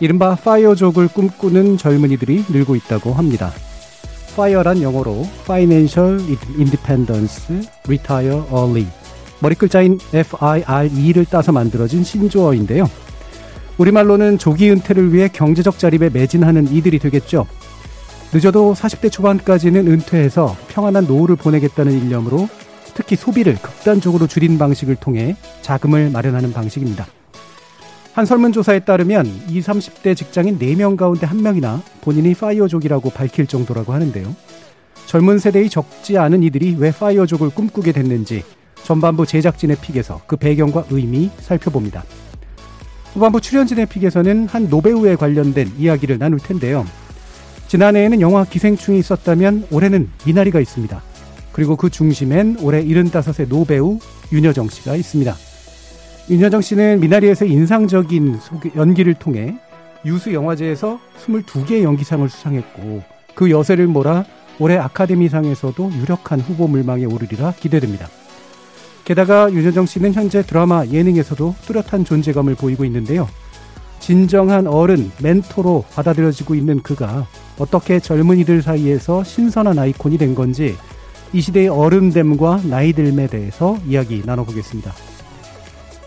이른바 파이어족을 꿈꾸는 젊은이들이 늘고 있다고 합니다. 파이어란 영어로 Financial Independence, Retire Early, 머리 글자인 FIRE를 따서 만들어진 신조어인데요. 우리말로는 조기 은퇴를 위해 경제적 자립에 매진하는 이들이 되겠죠. 늦어도 40대 초반까지는 은퇴해서 평안한 노후를 보내겠다는 일념으로 특히 소비를 극단적으로 줄인 방식을 통해 자금을 마련하는 방식입니다. 한 설문조사에 따르면 20, 30대 직장인 4명 가운데 1명이나 본인이 파이어족이라고 밝힐 정도라고 하는데요. 젊은 세대의 적지 않은 이들이 왜 파이어족을 꿈꾸게 됐는지 전반부 제작진의 pick에서 그 배경과 의미 살펴봅니다. 후반부 출연진의 pick에서는 한 노배우에 관련된 이야기를 나눌 텐데요. 지난해에는 영화 기생충이 있었다면 올해는 미나리가 있습니다. 그리고 그 중심엔 올해 75세 노배우 윤여정 씨가 있습니다. 윤여정 씨는 미나리에서 인상적인 연기를 통해 유수 영화제에서 22개 연기상을 수상했고 그 여세를 몰아 올해 아카데미상에서도 유력한 후보 물망에 오르리라 기대됩니다. 게다가 윤여정 씨는 현재 드라마 예능에서도 뚜렷한 존재감을 보이고 있는데요. 진정한 어른, 멘토로 받아들여지고 있는 그가 어떻게 젊은이들 사이에서 신선한 아이콘이 된 건지 이 시대의 어른됨과 나이듦에 대해서 이야기 나눠보겠습니다.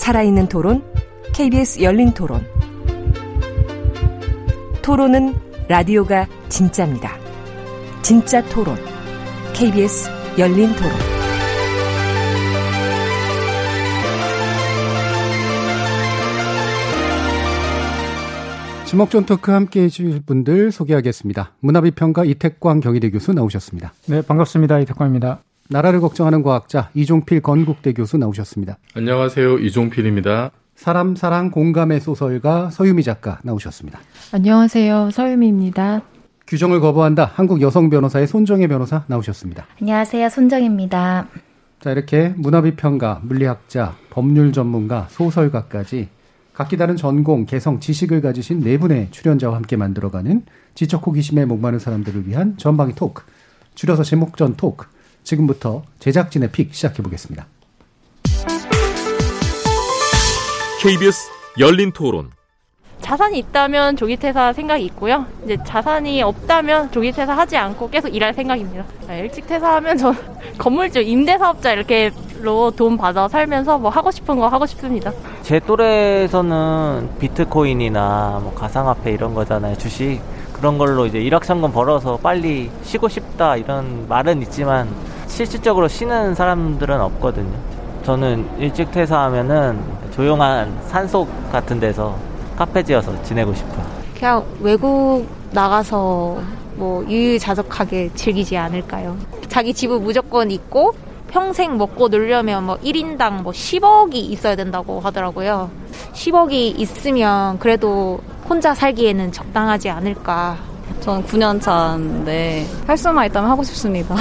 살아있는 토론, KBS 열린 토론. 토론은 라디오가 진짜입니다. 진짜 토론, KBS 열린 토론. 지목전 토크 함께 해주실 분들 소개하겠습니다. 문화비평가 이택광 경희대 교수 나오셨습니다. 네, 반갑습니다. 이택광입니다. 나라를 걱정하는 과학자 이종필 건국대 교수 나오셨습니다. 안녕하세요. 이종필입니다. 사람 사랑 공감의 소설가 서유미 작가 나오셨습니다. 안녕하세요. 서유미입니다. 규정을 거부한다. 한국 여성 변호사의 손정혜 변호사 나오셨습니다. 안녕하세요. 손정혜입니다. 자, 이렇게 문화비평가, 물리학자, 법률 전문가, 소설가까지 각기 다른 전공, 개성, 지식을 가지신 네 분의 출연자와 함께 만들어가는 지적 호기심에 목마른 사람들을 위한 전방위 토크, 줄여서 지목전 토크. 지금부터 제작진의 pick 시작해 보겠습니다. KBS 열린 토론. 자산이 있다면 조기 퇴사 생각이 있고요. 이제 자산이 없다면 조기 퇴사 하지 않고 계속 일할 생각입니다. 네, 일찍 퇴사하면 저 건물주 임대 사업자 이렇게로 돈 받아 살면서 뭐 하고 싶은 거 하고 싶습니다. 제 또래에서는 비트코인이나 뭐 가상화폐 이런 거잖아요. 주식 그런 걸로 이제 일확천금 벌어서 빨리 쉬고 싶다 이런 말은 있지만 실질적으로 쉬는 사람들은 없거든요. 저는 일찍 퇴사하면은 조용한 산속 같은 데서 카페 지어서 지내고 싶어요. 그냥 외국 나가서 뭐 유유자적하게 즐기지 않을까요? 자기 집은 무조건 있고 평생 먹고 놀려면 뭐 1인당 뭐 10억이 있어야 된다고 하더라고요. 10억이 있으면 그래도 혼자 살기에는 적당하지 않을까. 저는 9년 차인데 할 수만 있다면 하고 싶습니다.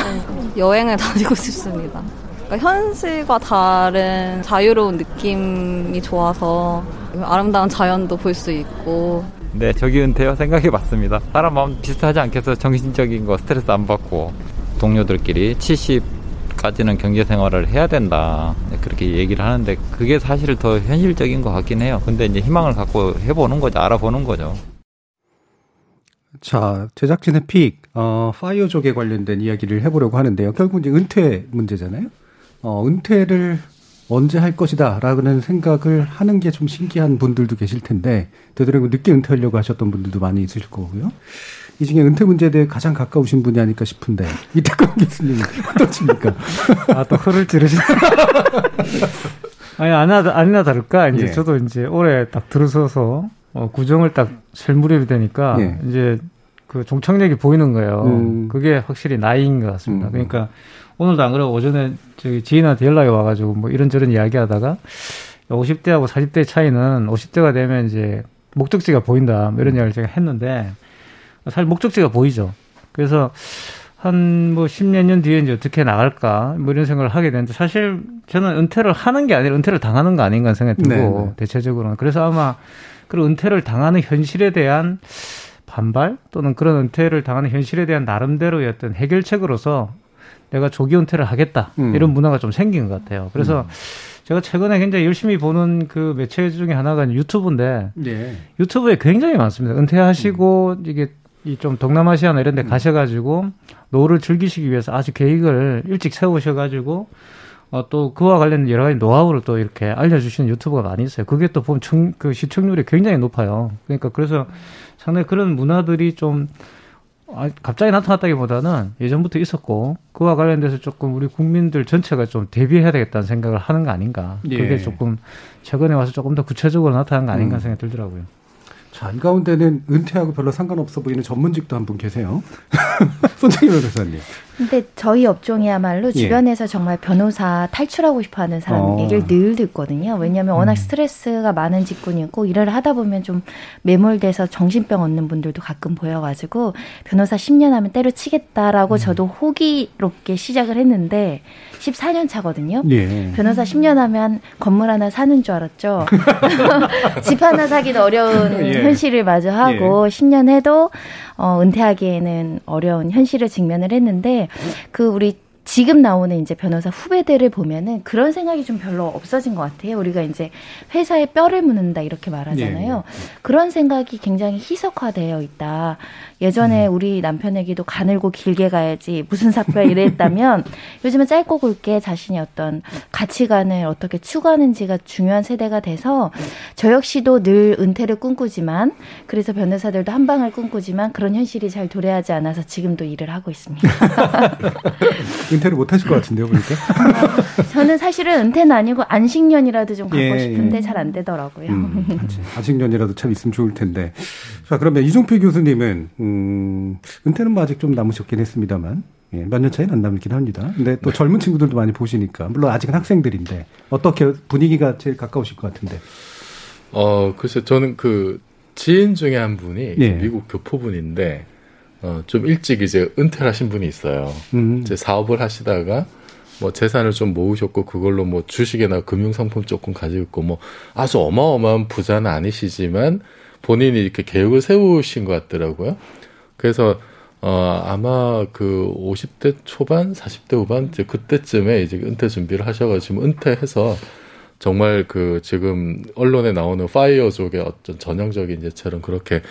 여행을 다니고 싶습니다. 그러니까 현실과 다른 자유로운 느낌이 좋아서 아름다운 자연도 볼 수 있고 네, 저기 은퇴요 생각해 봤습니다. 사람 마음 비슷하지 않겠어요? 정신적인 거 스트레스 안 받고 동료들끼리 70까지는 경제 생활을 해야 된다. 네, 그렇게 얘기를 하는데 그게 사실 더 현실적인 것 같긴 해요. 근데 이제 희망을 갖고 해보는 거죠. 알아보는 거죠. 자, 제작진의 픽, 어, 파이어족에 관련된 이야기를 해보려고 하는데요. 결국 이제 은퇴 문제잖아요. 어, 은퇴를 언제 할 것이다라는 생각을 하는 게 좀 신기한 분들도 계실 텐데 되도록 늦게 은퇴하려고 하셨던 분들도 많이 있으실 거고요. 이 중에 은퇴 문제에 대해 가장 가까우신 분이 아닐까 싶은데 이태권 교수님 어떻습니까? 아또 흐를 찌르시나? 아니 아니나 아니나 다를까 이제 예. 저도 이제 올해 딱 들어서서 어, 구정을 딱 셀 무렵이 되니까 예. 이제 그 종착역이 보이는 거예요. 음. 그게 확실히 나이인 것 같습니다. 음. 그러니까 오늘도 안 그래도 오전에 저기 지인한테 연락이 와가지고 뭐 이런저런 이야기하다가 50대하고 40대 차이는 50대가 되면 이제 목적지가 보인다 뭐 이런 이야기를 제가 했는데 사실 목적지가 보이죠. 그래서 한 뭐 10년 년 뒤에 이제 어떻게 나갈까 뭐 이런 생각을 하게 되는데 사실 저는 은퇴를 하는 게 아니라 은퇴를 당하는 거 아닌가 생각이 들고 네, 네. 대체적으로는 그래서 아마 그런 은퇴를 당하는 현실에 대한 반발 또는 그런 은퇴를 당하는 현실에 대한 나름대로의 어떤 해결책으로서 내가 조기 은퇴를 하겠다 음. 이런 문화가 좀 생긴 것 같아요. 그래서 제가 최근에 굉장히 열심히 보는 그 매체 중에 하나가 유튜브인데 예. 유튜브에 굉장히 많습니다. 은퇴하시고 음. 이게 이좀 동남아시아나 이런 데 가셔가지고 노후를 즐기시기 위해서 아주 계획을 일찍 세우셔가지고 어, 또 그와 관련 여러 가지 노하우를 또 이렇게 알려주시는 유튜버가 많이 있어요. 그게 또 보면 청, 그 시청률이 굉장히 높아요. 그러니까 그래서 상당히 그런 문화들이 좀 아, 갑자기 나타났다기보다는 예전부터 있었고 그와 관련돼서 조금 우리 국민들 전체가 좀 대비해야 되겠다는 생각을 하는 거 아닌가. 예. 그게 조금 최근에 와서 조금 더 구체적으로 나타난 거 아닌가 음. 생각이 들더라고요. 자, 이 가운데는 은퇴하고 별로 상관없어 보이는 전문직도 한 분 계세요. 손정희 변호사님. 근데 저희 업종이야말로 예. 주변에서 정말 변호사 탈출하고 싶어 하는 사람 어. 얘기를 늘 듣거든요. 왜냐하면 워낙 스트레스가 많은 직군이고 일을 하다 보면 좀 매몰돼서 정신병 얻는 분들도 가끔 보여가지고 변호사 10년 하면 때려치겠다라고 저도 호기롭게 시작을 했는데 14년 차거든요. 예. 변호사 10년 하면 건물 하나 사는 줄 알았죠. 집 하나 사기도 어려운 예. 현실을 마주하고 10년 해도 어, 은퇴하기에는 어려운 현실을 직면을 했는데 그 우리 지금 나오는 이제 변호사 후배들을 보면은 그런 생각이 좀 별로 없어진 것 같아요. 우리가 이제 회사에 뼈를 묻는다 이렇게 말하잖아요. 그런 생각이 굉장히 희석화되어 있다. 예전에 우리 남편에게도 가늘고 길게 가야지 무슨 사표야 이랬다면 요즘은 짧고 굵게 자신이 어떤 가치관을 어떻게 추구하는지가 중요한 세대가 돼서 저 역시도 늘 은퇴를 꿈꾸지만 그래서 변호사들도 한 방을 꿈꾸지만 그런 현실이 잘 도래하지 않아서 지금도 일을 하고 있습니다. 은퇴를 못 하실 것 같은데요, 보니까. 저는 사실은 은퇴는 아니고 안식년이라도 좀 갖고 예, 싶은데 예. 잘안 되더라고요. 음, 아직년이라도 참 있으면 좋을 텐데. 자, 그러면 이종필 교수님은, 음, 은퇴는 뭐 아직 좀 남으셨긴 했습니다만, 예, 몇 년 차이는 안 남긴 합니다. 근데 또 젊은 친구들도 많이 보시니까, 물론 아직은 학생들인데, 어떻게 분위기가 제일 가까우실 것 같은데. 어, 글쎄, 저는 그 지인 중에 한 분이 예. 미국 교포분인데, 어, 좀 일찍 이제 은퇴를 하신 분이 있어요. 음. 이제 사업을 하시다가, 뭐 재산을 좀 모으셨고, 그걸로 뭐 주식이나 금융 상품 조금 가지고 있고, 뭐 아주 어마어마한 부자는 아니시지만, 본인이 이렇게 계획을 세우신 것 같더라고요. 그래서, 어, 아마 그 50대 초반, 40대 후반, 이제 그때쯤에 이제 은퇴 준비를 하셔가지고, 은퇴해서, 정말 그 지금 언론에 나오는 파이어족의 어떤 전형적인 예처럼 그렇게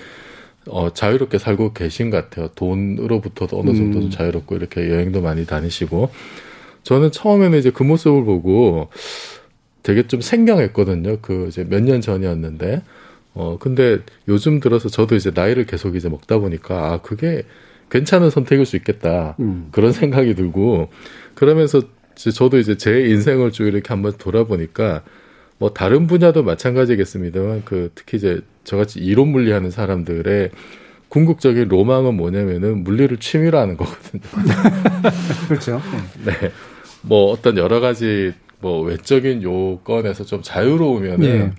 어 자유롭게 살고 계신 것 같아요. 돈으로부터도 어느 정도 음. 좀 자유롭고 이렇게 여행도 많이 다니시고 저는 처음에는 이제 그 모습을 보고 되게 좀 생경했거든요. 그 이제 몇 년 전이었는데 어 근데 요즘 들어서 저도 이제 나이를 계속 이제 먹다 보니까 아 그게 괜찮은 선택일 수 있겠다 음. 그런 생각이 들고 그러면서 이제 저도 이제 제 인생을 쭉 이렇게 한번 돌아보니까 뭐 다른 분야도 마찬가지겠습니다만 그 특히 이제 저같이 이론 물리하는 사람들의 궁극적인 로망은 뭐냐면은 물리를 취미로 하는 거거든요. 그렇죠. 네. 뭐 어떤 여러 가지 뭐 외적인 요건에서 좀 자유로우면은 예.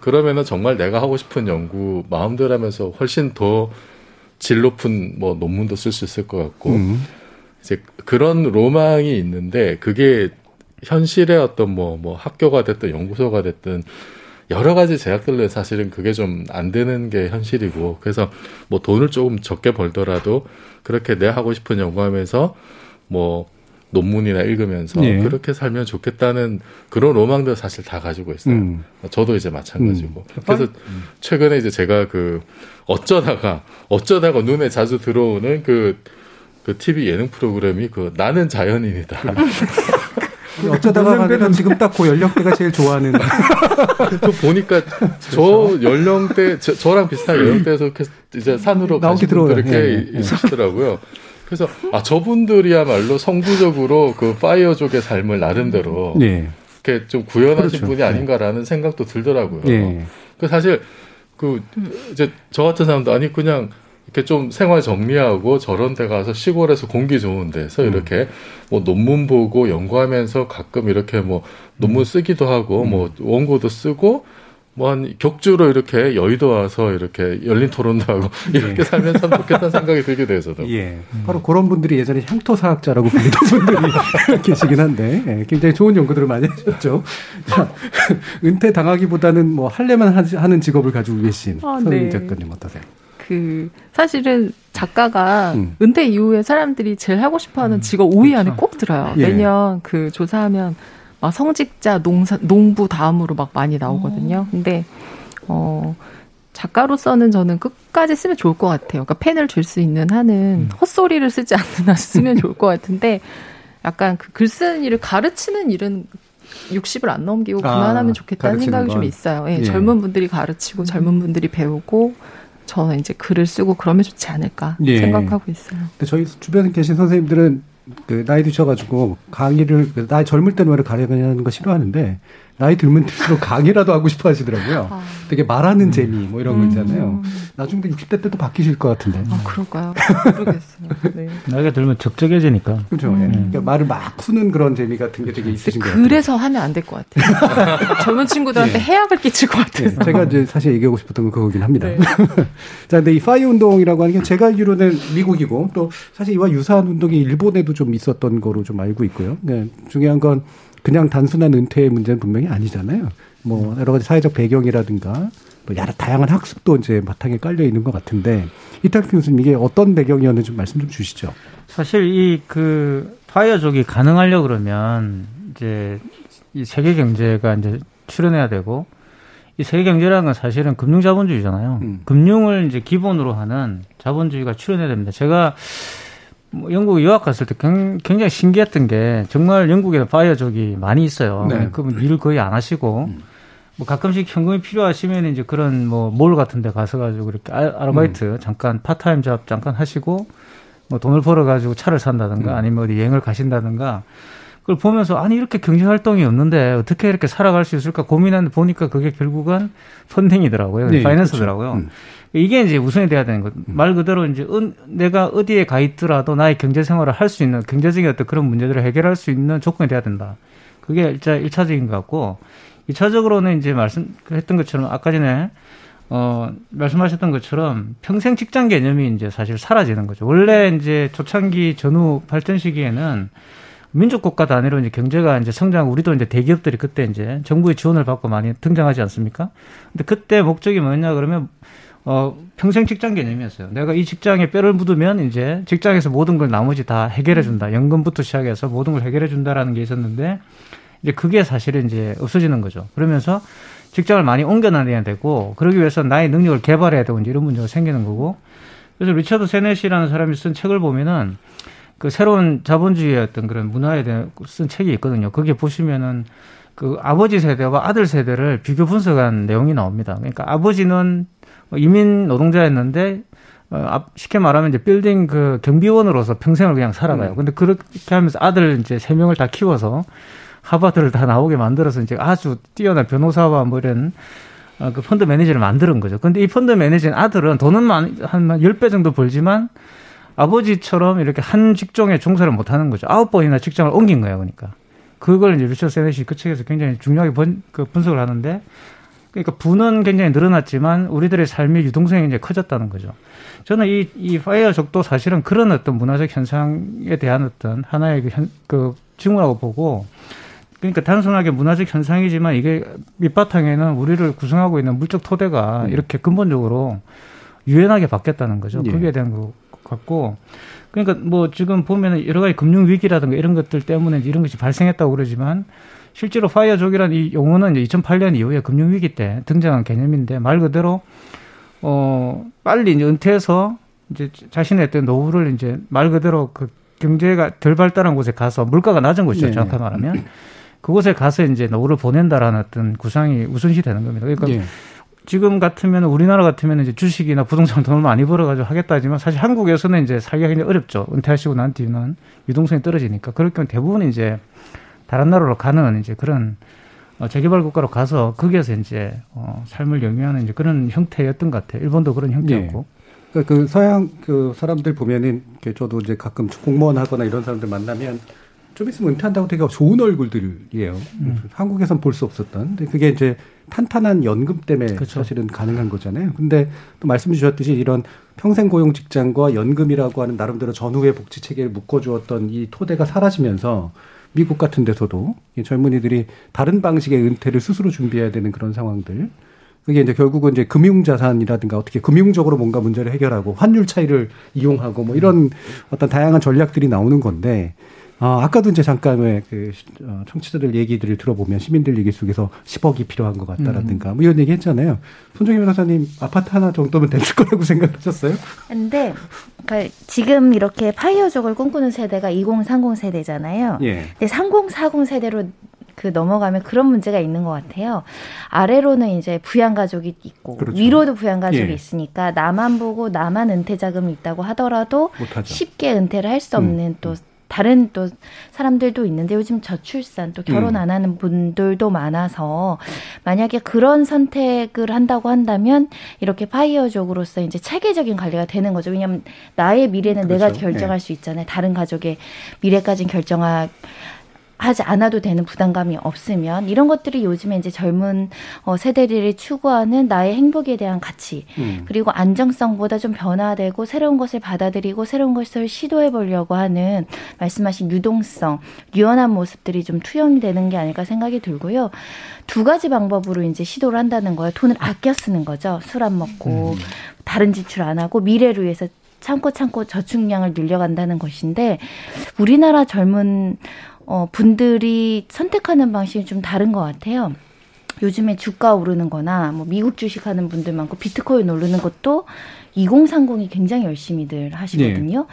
그러면은 정말 내가 하고 싶은 연구 마음대로 하면서 훨씬 더 질 높은 뭐 논문도 쓸 수 있을 것 같고 음. 이제 그런 로망이 있는데 그게 현실의 어떤 뭐, 뭐 학교가 됐든 연구소가 됐든 여러 가지 제약들로 사실은 그게 좀 안 되는 게 현실이고 그래서 뭐 돈을 조금 적게 벌더라도 그렇게 내 하고 싶은 연구하면서 뭐 논문이나 읽으면서 예. 그렇게 살면 좋겠다는 그런 로망들 사실 다 가지고 있어요. 음. 저도 이제 마찬가지고. 음. 그래서 최근에 이제 제가 그 어쩌다가 어쩌다가 눈에 자주 들어오는 그 그 TV 예능 프로그램이 그 나는 자연인이다. 어쩌다가 가면 지금 딱 그 연령대가 제일 좋아하는. 또 보니까 저 연령대 저, 랑 비슷한 연령대에서 이렇게 이제 산으로 가신 분들 이렇게 예, 예. 있으시더라고요. 그래서 아 저분들이야말로 성부적으로 그 파이어족의 삶을 나름대로 예. 이렇게 좀 구현하신 그렇죠. 분이 아닌가라는 생각도 들더라고요. 예. 그 사실 그 이제 저 같은 사람도 아니 그냥 이렇게 좀 생활 정리하고 저런 데 가서 시골에서 공기 좋은 데서 음. 이렇게 뭐 논문 보고 연구하면서 가끔 이렇게 뭐 논문 음. 쓰기도 하고 뭐 음. 원고도 쓰고 뭐 한 격주로 이렇게 여의도 와서 이렇게 열린 토론도 하고 이렇게 예. 살면 참 좋겠다는 생각이 들게 돼서 예. 바로 그런 분들이 예전에 향토사학자라고 불리던 분들이 계시긴 한데 예. 굉장히 좋은 연구들을 많이 하셨죠. 자, 은퇴 당하기보다는 뭐 할래만 하는 직업을 가지고 계신 아, 서민 네. 작가님 어떠세요? 그 사실은 작가가 음. 은퇴 이후에 사람들이 제일 하고 싶어하는 음. 직업 5위 안에 그렇죠. 꼭 들어요. 예. 매년 그 조사하면 막 성직자, 농사, 농부 다음으로 막 많이 나오거든요. 오. 근데 어 작가로서는 저는 끝까지 쓰면 좋을 것 같아요. 그러니까 펜을 줄 수 있는 한은 음. 헛소리를 쓰지 않는 한 쓰면 좋을 것 같은데 약간 그 글 쓰는 일을 가르치는 일은 60을 안 넘기고 아, 그만하면 좋겠다는 생각이 건. 좀 있어요. 예, 예. 젊은 분들이 가르치고 젊은 분들이 배우고 저는 이제 글을 쓰고 그러면 좋지 않을까 예. 생각하고 있어요. 근데 저희 주변에 계신 선생님들은 그 나이 드셔가지고 강의를 그 나이 젊을 때는 왜 강의하는 거 싫어하는데 나이 들면 들수록 강의라도 하고 싶어 하시더라고요. 아. 되게 말하는 음. 재미 뭐 이런 거 있잖아요. 음. 나중에 60대 때도 바뀌실 것 같은데. 아, 그럴까요? 모르겠어요. 네. 나이가 들면 적적해지니까. 그렇죠. 음. 그러니까 말을 막 푸는 그런 재미 같은 게 되게 있으신 것 같아요. 그래서 하면 안 될 것 같아요. 젊은 친구들한테 네. 해악을 끼칠 것 같아요. 네. 제가 이제 사실 얘기하고 싶었던 건 그거긴 합니다. 네. 자, 근데 이 파이 운동이라고 하는 게 제가 알기로는 미국이고 또 사실 이와 유사한 운동이 일본에도 좀 있었던 거로 좀 알고 있고요. 네. 중요한 건 그냥 단순한 은퇴의 문제는 분명히 아니잖아요. 뭐 여러 가지 사회적 배경이라든가 또 여러 다양한 학습도 이제 바탕에 깔려 있는 것 같은데 이탈피 교수님 이게 어떤 배경이었는지 좀 말씀 좀 주시죠. 사실 이 그 파이어족이 가능하려 그러면 이제 이 세계 경제가 이제 출현해야 되고 이 세계 경제라는 건 사실은 금융 자본주의잖아요. 음. 금융을 이제 기본으로 하는 자본주의가 출현해야 됩니다. 제가 뭐 영국 유학 갔을 때 굉장히 신기했던 게 정말 영국에는 파이어족이 많이 있어요. 네. 그분 일 거의 안 하시고 음. 뭐 가끔씩 현금이 필요하시면 이제 그런 뭐 몰 같은 데 가서 가지고 이렇게 아르바이트 음. 잠깐 part-time job 잠깐 하시고 뭐 돈을 벌어 가지고 차를 산다든가 음. 아니면 어디 여행을 가신다든가 그걸 보면서 아니 이렇게 경제 활동이 없는데 어떻게 이렇게 살아갈 수 있을까 고민하는데 보니까 그게 결국은 funding이더라고요. 네, finance더라고요. 그렇죠. 음. 이게 이제 우선이 돼야 되는 것. 말 그대로 이제 은, 내가 어디에 가 있더라도 나의 경제 생활을 할 수 있는 경제적인 어떤 그런 문제들을 해결할 수 있는 조건이 돼야 된다. 그게 일자 일차적인 것 같고 이차적으로는 이제 말씀했던 것처럼 아까 전에 어 말씀하셨던 것처럼 평생 직장 개념이 이제 사실 사라지는 거죠. 원래 이제 초창기 전후 발전 시기에는 민족 국가 단위로 이제 경제가 이제 성장, 우리도 이제 대기업들이 그때 이제 정부의 지원을 받고 많이 등장하지 않습니까? 근데 그때 목적이 뭐냐 그러면 어, 평생 직장 개념이었어요. 내가 이 직장에 뼈를 묻으면 이제 직장에서 모든 걸 나머지 다 해결해 준다. 연금부터 시작해서 모든 걸 해결해 준다라는 게 있었는데 이제 그게 사실은 이제 없어지는 거죠. 그러면서 직장을 많이 옮겨다녀야 되고 그러기 위해서 나의 능력을 개발해야 되고 이제 이런 문제가 생기는 거고 그래서 리처드 세넷이라는 사람이 쓴 책을 보면은 그 새로운 자본주의의 어떤 그런 문화에 대한 쓴 책이 있거든요. 거기에 보시면은 그 아버지 세대와 아들 세대를 비교 분석한 내용이 나옵니다. 그러니까 아버지는 뭐 이민 노동자였는데 어, 쉽게 말하면 이제 빌딩 그 경비원으로서 평생을 그냥 살아가요. 음. 근데 그렇게 하면서 아들 이제 세 명을 다 키워서 하버드를 다 나오게 만들어서 이제 아주 뛰어난 변호사와 뭐 이런 어, 그 펀드 매니저를 만드는 거죠. 근데 이 펀드 매니저는 아들은 돈은 많이, 한 10배 정도 벌지만 아버지처럼 이렇게 한 직종에 종사를 못 하는 거죠. 아홉 번이나 직장을 옮긴 거예요. 그러니까. 그걸 이제 리처드 세넷이 그 책에서 굉장히 중요하게 번, 그 분석을 하는데 그러니까 부는 굉장히 늘어났지만 우리들의 삶의 유동성이 이제 커졌다는 거죠. 저는 이, 이 파이어족도 사실은 그런 어떤 문화적 현상에 대한 어떤 하나의 그, 현, 그 징후라고 보고 그러니까 단순하게 문화적 현상이지만 이게 밑바탕에는 우리를 구성하고 있는 물적 토대가 음. 이렇게 근본적으로 유연하게 바뀌었다는 거죠. 예. 거기에 대한 것 같고 그러니까 뭐 지금 보면은 여러 가지 금융 위기라든가 이런 것들 때문에 이런 것이 발생했다고 그러지만 실제로 파이어족이라는 이 용어는 이제 2008년 이후에 금융 위기 때 등장한 개념인데 말 그대로 어 빨리 이제 은퇴해서 이제 자신의 어떤 노후를 이제 말 그대로 그 경제가 덜 발달한 곳에 가서 물가가 낮은 곳이죠. 네. 정확하게 말하면 그곳에 가서 이제 노후를 보낸다라는 어떤 구상이 우선시 되는 겁니다. 그러니까 예. 지금 같으면 우리나라 같으면 이제 주식이나 부동산 돈을 많이 벌어가지고 하겠다 하지만 사실 한국에서는 이제 살기가 굉장히 어렵죠. 은퇴하시고 난 뒤는 유동성이 떨어지니까 그럴 경우 대부분 이제 다른 나라로 가는 이제 그런 어, 재개발 국가로 가서 거기에서 이제 어, 삶을 영위하는 이제 그런 형태였던 것 같아요. 일본도 그런 형태였고. 그러니까 그 서양 그 사람들 보면은 저도 이제 가끔 공무원 하거나 이런 사람들 만나면 좀 있으면 은퇴한다고 되게 좋은 얼굴들이에요. 음. 한국에선 볼 수 없었던. 근데 그게 이제 탄탄한 연금 때문에 그쵸. 사실은 가능한 거잖아요. 근데 또 말씀 주셨듯이 이런 평생 고용 직장과 연금이라고 하는 나름대로 전후의 복지 체계를 묶어주었던 이 토대가 사라지면서 미국 같은 데서도 이 젊은이들이 다른 방식의 은퇴를 스스로 준비해야 되는 그런 상황들. 그게 이제 결국은 이제 금융자산이라든가 어떻게 금융적으로 뭔가 문제를 해결하고 환율 차이를 이용하고 뭐 이런 어떤 다양한 전략들이 나오는 건데 아, 아까도 이제 잠깐 왜그 어, 청취자들 얘기들을 들어보면 시민들 얘기 속에서 10억이 필요한 것 같다라든가 뭐 이런 얘기 했잖아요. 손정희 변호사님 아파트 하나 정도면 될 거라고 생각하셨어요? 근데 그러니까 지금 이렇게 파이어족을 꿈꾸는 세대가 2030 세대잖아요. 예. 근데 3040 세대로 그 넘어가면 그런 문제가 있는 것 같아요. 아래로는 이제 부양 가족이 있고 그렇죠. 위로도 부양 가족이 예. 있으니까 나만 보고 나만 은퇴 자금이 있다고 하더라도 못하죠. 쉽게 은퇴를 할 수 없는 또 다른 또 사람들도 있는데 요즘 저출산 또 결혼 음. 안 하는 분들도 많아서 만약에 그런 선택을 한다고 한다면 이렇게 파이어족으로서 이제 체계적인 관리가 되는 거죠. 왜냐하면 나의 미래는 내가 그렇죠. 결정할 네. 수 있잖아요. 다른 가족의 미래까지는 결정하 하지 않아도 되는 부담감이 없으면 이런 것들이 요즘에 이제 젊은 어, 세대들이 추구하는 나의 행복에 대한 가치 음. 그리고 안정성보다 좀 변화되고 새로운 것을 받아들이고 새로운 것을 시도해 보려고 하는 말씀하신 유동성, 유연한 모습들이 좀 투영이 되는 게 아닐까 생각이 들고요. 두 가지 방법으로 이제 시도를 한다는 거예요. 돈을 아껴 쓰는 거죠. 술 안 먹고 다른 지출 안 하고 미래를 위해서 참고 참고 저축량을 늘려간다는 것인데 우리나라 젊은 어, 분들이 선택하는 방식이 좀 다른 것 같아요. 요즘에 주가 오르는 거나 뭐 미국 주식 하는 분들 많고 비트코인 오르는 것도 2030이 굉장히 열심히들 하시거든요.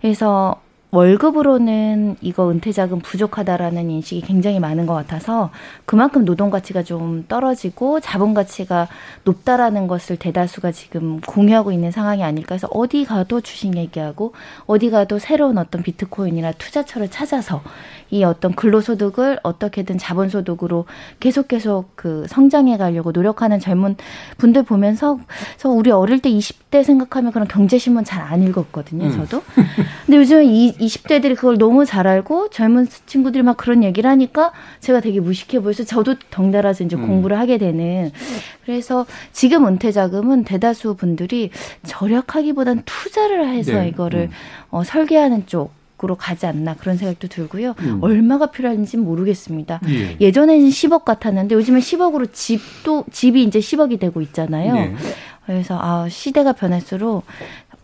그래서 월급으로는 이거 은퇴자금 부족하다라는 인식이 굉장히 많은 것 같아서 그만큼 노동 가치가 좀 떨어지고 자본 가치가 높다라는 것을 대다수가 지금 공유하고 있는 상황이 아닐까 해서 어디 가도 주식 얘기하고 어디 가도 새로운 어떤 비트코인이나 투자처를 찾아서 이 어떤 근로소득을 어떻게든 자본소득으로 계속 계속 그 성장해 가려고 노력하는 젊은 분들 보면서 그래서 우리 어릴 때 20대 생각하면 그런 경제신문 잘 안 읽었거든요, 음. 저도. 근데 요즘에 이 20대들이 그걸 너무 잘 알고 젊은 친구들이 막 그런 얘기를 하니까 제가 되게 무식해 보여서 저도 덩달아서 이제 음. 공부를 하게 되는 그래서 지금 은퇴 자금은 대다수 분들이 절약하기보단 투자를 해서 네. 이거를 음. 어, 설계하는 쪽 으로 가지 않나 그런 생각도 들고요. 음. 얼마가 필요한지는 모르겠습니다. 예. 예전에는 10억 같았는데 요즘은 10억으로 집도 집이 이제 10억이 되고 있잖아요. 네. 그래서 아 시대가 변할수록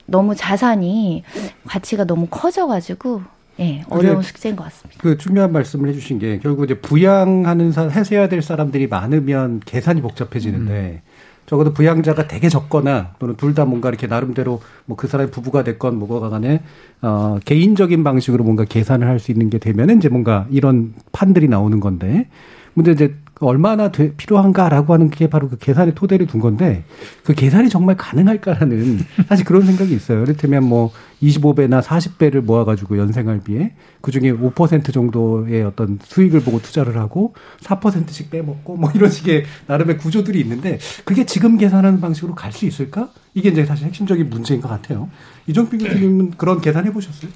너무 자산이 가치가 너무 커져가지고 예 어려운 그게- 숙제인 것 같습니다. 그 중요한 말씀을 해주신 게 결국 이제 부양하는 사 해서야 될 사람들이 많으면 계산이 복잡해지는데 적어도 부양자가 되게 적거나 또는 둘 다 뭔가 이렇게 나름대로 뭐 그 사람이 부부가 됐건 뭐가 간에 어 개인적인 방식으로 뭔가 계산을 할 수 있는 게 되면은 이제 뭔가 이런 판들이 나오는 건데 문제 이제 얼마나 돼- 필요한가라고 하는 게 바로 그 계산의 토대를 둔 건데 그 계산이 정말 가능할까라는 사실 그런 생각이 있어요. 이를테면 뭐 25배나 40배를 모아가지고 연생활비에 그 중에 5% 정도의 어떤 수익을 보고 투자를 하고 4%씩 빼먹고 뭐 이런 식의 나름의 구조들이 있는데 그게 지금 계산하는 방식으로 갈 수 있을까? 이게 이제 사실 핵심적인 문제인 것 같아요. 이종필 교수님은 그런 계산해 보셨어요?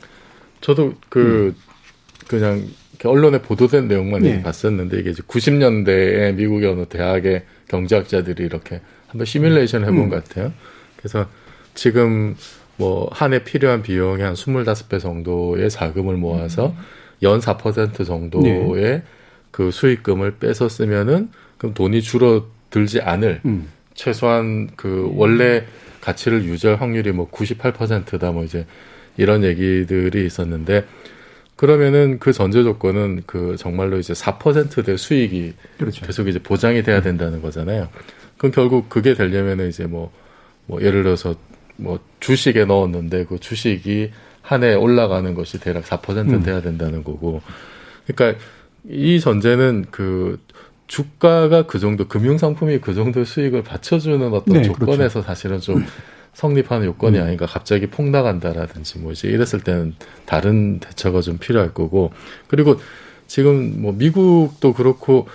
저도 그 그냥 이렇게 언론에 보도된 내용만 네. 봤었는데 이게 이제 90년대에 미국의 어느 대학의 경제학자들이 이렇게 한번 시뮬레이션 해본 음. 것 같아요. 그래서 지금 뭐 한 해 필요한 비용의 한 25배 정도의 자금을 모아서 연 4% 정도의 네. 그 수익금을 빼서 쓰면은 그럼 돈이 줄어들지 않을 음. 최소한 그 원래 가치를 유지할 확률이 뭐 98%다 뭐 이제 이런 얘기들이 있었는데 그러면은 그 전제 조건은 그 정말로 이제 4%대 수익이 그렇죠. 계속 이제 보장이 돼야 된다는 거잖아요. 그럼 결국 그게 되려면은 이제 뭐, 뭐 예를 들어서 뭐 주식에 넣었는데 그 주식이 한 해 올라가는 것이 대략 4% 음. 돼야 된다는 거고. 그러니까 이 전제는 그 주가가 그 정도 금융 상품이 그 정도 수익을 받쳐주는 어떤 네, 조건에서 그렇죠. 사실은 좀 성립하는 요건이 음. 아닌가 갑자기 폭락한다라든지 뭐 이제 이랬을 때는 다른 대처가 좀 필요할 거고 그리고 지금 뭐 미국도 그렇고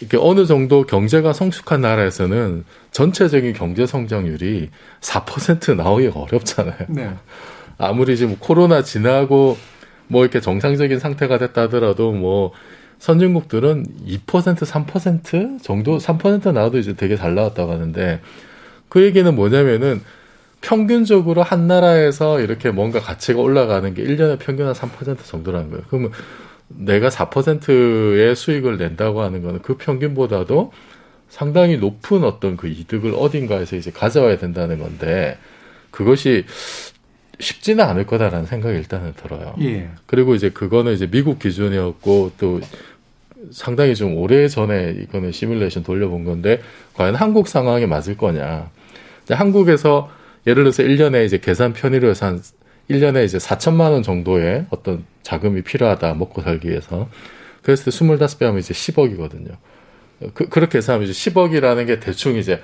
이렇게 어느 정도 경제가 성숙한 나라에서는 전체적인 경제 성장률이 4% 나오기가 어렵잖아요. 네. 아무리 지금 코로나 지나고 뭐 이렇게 정상적인 상태가 됐다 하더라도 뭐 선진국들은 2% 3% 정도 3% 나와도 이제 되게 잘 나왔다고 하는데 그 얘기는 뭐냐면은 평균적으로 한 나라에서 이렇게 뭔가 가치가 올라가는 게 1년에 평균 한 3% 정도라는 거예요. 그러면 내가 4%의 수익을 낸다고 하는 거는 그 평균보다도 상당히 높은 어떤 그 이득을 어딘가에서 이제 가져와야 된다는 건데 그것이 쉽지는 않을 거다라는 생각이 일단은 들어요. 예. 그리고 이제 그거는 이제 미국 기준이었고 또 상당히 좀 오래 전에 이거는 시뮬레이션 돌려본 건데 과연 한국 상황에 맞을 거냐. 한국에서 예를 들어서 1년에 이제 계산 편의로 해서 한 1년에 이제 4천만 원 정도의 어떤 자금이 필요하다. 먹고 살기 위해서. 그랬을 때 25배 하면 이제 10억이거든요. 그, 그렇게 해서 하면 이제 10억이라는 게 대충 이제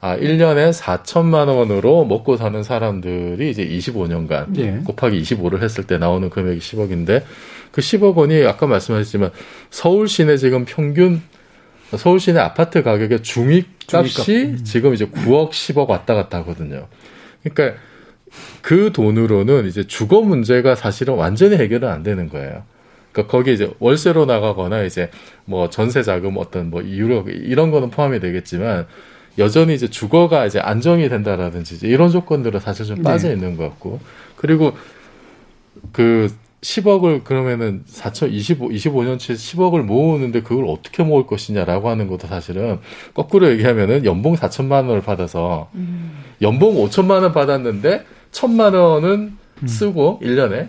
아, 1년에 4천만 원으로 먹고 사는 사람들이 이제 25년간 예. 곱하기 25를 했을 때 나오는 금액이 10억인데 그 10억 원이 아까 말씀하셨지만 서울 시내 지금 평균 서울 시내 아파트 가격의 중위 값이 중위값. 음. 지금 이제 9억 10억 왔다 갔다 하거든요. 그러니까 그 돈으로는 이제 주거 문제가 사실은 완전히 해결은 안 되는 거예요. 그러니까 거기 이제 월세로 나가거나 이제 뭐 전세 자금 어떤 뭐 이유로 이런 거는 포함이 되겠지만 여전히 이제 주거가 이제 안정이 된다라든지 이런 조건들은 사실 좀 빠져 네. 있는 것 같고 그리고 그 10억을 그러면은 4천 25 25년치 10억을 모으는데 그걸 어떻게 모을 것이냐라고 하는 것도 사실은 거꾸로 얘기하면은 연봉 4천만 원을 받아서 음. 연봉 5천만 원 받았는데 1천만 원은 음. 쓰고 음. 1년에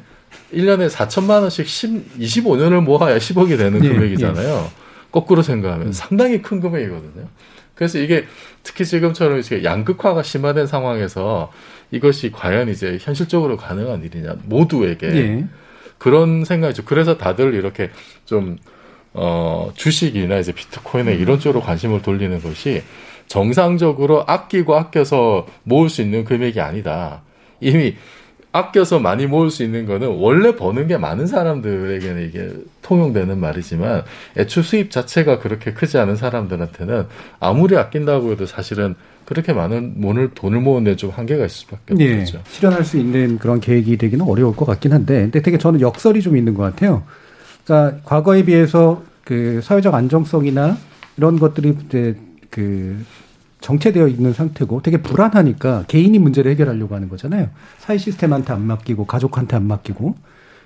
1년에 4천만 원씩 10, 25년을 모아야 10억이 되는 예, 금액이잖아요. 예. 거꾸로 생각하면 음. 상당히 큰 금액이거든요. 그래서 이게 특히 지금처럼 이제 양극화가 심화된 상황에서 이것이 과연 이제 현실적으로 가능한 일이냐 모두에게 예. 그런 생각이죠. 그래서 다들 이렇게 좀 어, 주식이나 이제 비트코인에 이런 쪽으로 관심을 돌리는 것이 정상적으로 아끼고 아껴서 모을 수 있는 금액이 아니다. 이미 아껴서 많이 모을 수 있는 거는 원래 버는 게 많은 사람들에게는 이게 통용되는 말이지만 애초 수입 자체가 그렇게 크지 않은 사람들한테는 아무리 아낀다고 해도 사실은 그렇게 많은 돈을 돈을 모으는 좀 한계가 있을 수밖에 없죠. 예, 실현할 수 있는 그런 계획이 되기는 어려울 것 같긴 한데, 근데 되게 저는 역설이 좀 있는 것 같아요. 그러니까 과거에 비해서 그 사회적 안정성이나 이런 것들이 이제 그 정체되어 있는 상태고 되게 불안하니까 개인이 문제를 해결하려고 하는 거잖아요. 사회 시스템한테 안 맡기고 가족한테 안 맡기고.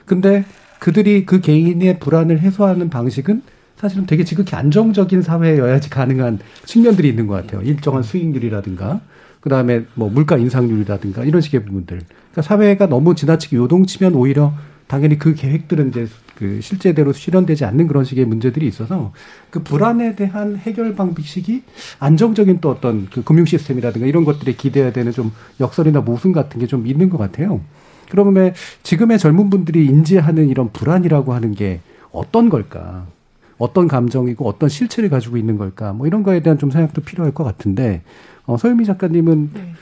근데 그들이 그 개인의 불안을 해소하는 방식은 사실은 되게 지극히 안정적인 사회여야지 가능한 측면들이 있는 것 같아요. 일정한 수익률이라든가, 그 다음에 뭐 물가 인상률이라든가 이런 식의 부분들. 그러니까 사회가 너무 지나치게 요동치면 오히려 당연히 그 계획들은 이제 그 실제대로 실현되지 않는 그런 식의 문제들이 있어서 그 불안에 대한 해결 방식이 안정적인 또 어떤 그 금융 시스템이라든가 이런 것들에 기대해야 되는 좀 역설이나 모순 같은 게 좀 있는 것 같아요. 그러면 지금의 젊은 분들이 인지하는 이런 불안이라고 하는 게 어떤 걸까? 어떤 감정이고 어떤 실체를 가지고 있는 걸까? 뭐 이런 거에 대한 좀 생각도 필요할 것 같은데 어, 서유미 작가님은 네.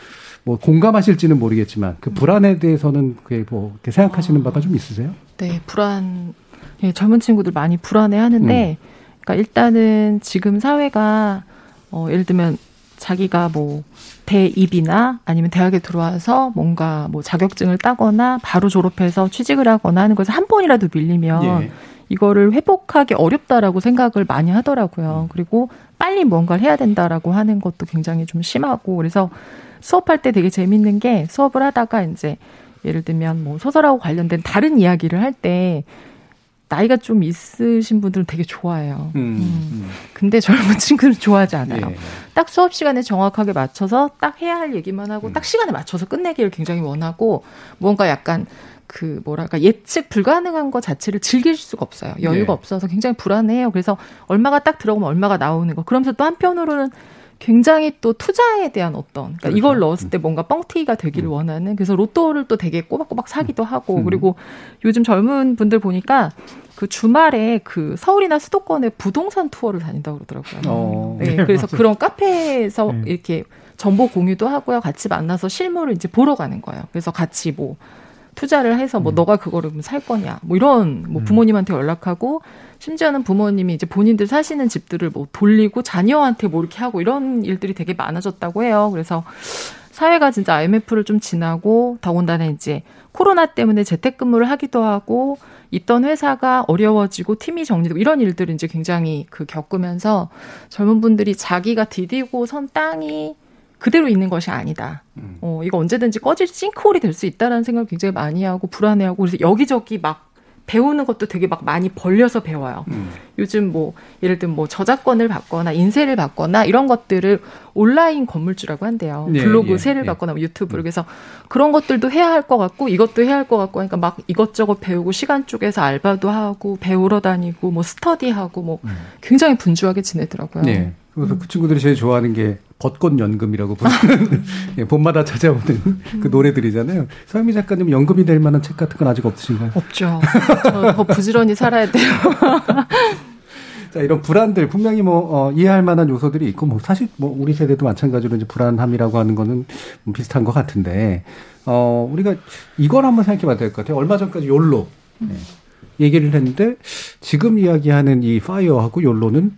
뭐 공감하실지는 모르겠지만 그 불안에 대해서는 그게 뭐 이렇게 생각하시는 바가 좀 있으세요? 네, 불안 예, 젊은 친구들 많이 불안해 하는데, 음. 그러니까 일단은 지금 사회가, 어, 예를 들면 자기가 뭐 대입이나 아니면 대학에 들어와서 뭔가 뭐 자격증을 따거나 바로 졸업해서 취직을 하거나 하는 것을 한 번이라도 밀리면 예. 이거를 회복하기 어렵다라고 생각을 많이 하더라고요. 음. 그리고 빨리 뭔가를 해야 된다라고 하는 것도 굉장히 좀 심하고 그래서 수업할 때 되게 재밌는 게 수업을 하다가 이제 예를 들면 뭐 소설하고 관련된 다른 이야기를 할 때 나이가 좀 있으신 분들은 되게 좋아해요. 음, 음. 음. 근데 젊은 친구는 좋아하지 않아요. 예. 딱 수업 시간에 정확하게 맞춰서 딱 해야 할 얘기만 하고 음. 딱 시간에 맞춰서 끝내기를 굉장히 원하고 뭔가 약간 그 뭐랄까 예측 불가능한 것 자체를 즐길 수가 없어요. 여유가 네. 없어서 굉장히 불안해요. 그래서 얼마가 딱 들어오면 얼마가 나오는 거. 그러면서 또 한편으로는 굉장히 또 투자에 대한 어떤 그러니까 그렇죠. 이걸 넣었을 때 뭔가 뻥튀기가 되기를 음. 원하는 그래서 로또를 또 되게 꼬박꼬박 사기도 하고 음. 그리고 요즘 젊은 분들 보니까 그 주말에 그 서울이나 수도권에 부동산 투어를 다닌다고 그러더라고요. 어. 네, 그래서 그런 카페에서 네. 이렇게 정보 공유도 하고요. 같이 만나서 실물을 이제 보러 가는 거예요. 그래서 같이 뭐 투자를 해서 뭐 음. 너가 그거를 살 거냐 뭐 이런 뭐 음. 부모님한테 연락하고 심지어는 부모님이 이제 본인들 사시는 집들을 뭐 돌리고 자녀한테 뭐 이렇게 하고 이런 일들이 되게 많아졌다고 해요. 그래서 사회가 진짜 IMF를 좀 지나고 더군다나 이제 코로나 때문에 재택근무를 하기도 하고 있던 회사가 어려워지고 팀이 정리되고 이런 일들을 이제 굉장히 그 겪으면서 젊은 분들이 자기가 디디고 선 땅이 그대로 있는 것이 아니다. 음. 어, 이거 언제든지 꺼질 싱크홀이 될 수 있다라는 생각을 굉장히 많이 하고 불안해하고 그래서 여기저기 막 배우는 것도 되게 막 많이 벌려서 배워요. 음. 요즘 뭐 예를 들면 뭐 저작권을 받거나 인쇄를 받거나 이런 것들을 온라인 건물주라고 한대요. 네, 블로그 예, 세를 예. 받거나 뭐 유튜브를 음. 그래서 그런 것들도 해야 할 것 같고 이것도 해야 할 것 같고 그러니까 막 이것저것 배우고 시간 쪼개서 알바도 하고 배우러 다니고 뭐 스터디하고 뭐 음. 굉장히 분주하게 지내더라고요. 네. 그래서 그 친구들이 제일 좋아하는 게 벚꽃 연금이라고 부르는 예, 봄마다 찾아오는 그 노래들이잖아요. 서영미 작가님 연금이 될 만한 책 같은 건 아직 없으신가요? 없죠. 더 부지런히 살아야 돼요. 자, 이런 불안들 분명히 뭐 어, 이해할 만한 요소들이 있고 뭐 사실 뭐 우리 세대도 마찬가지로 이제 불안함이라고 하는 거는 뭐 비슷한 것 같은데 어 우리가 이걸 한번 생각해 봐야 될 것 같아요. 얼마 전까지 욜로 네. 얘기를 했는데 지금 이야기하는 이 파이어하고 욜로는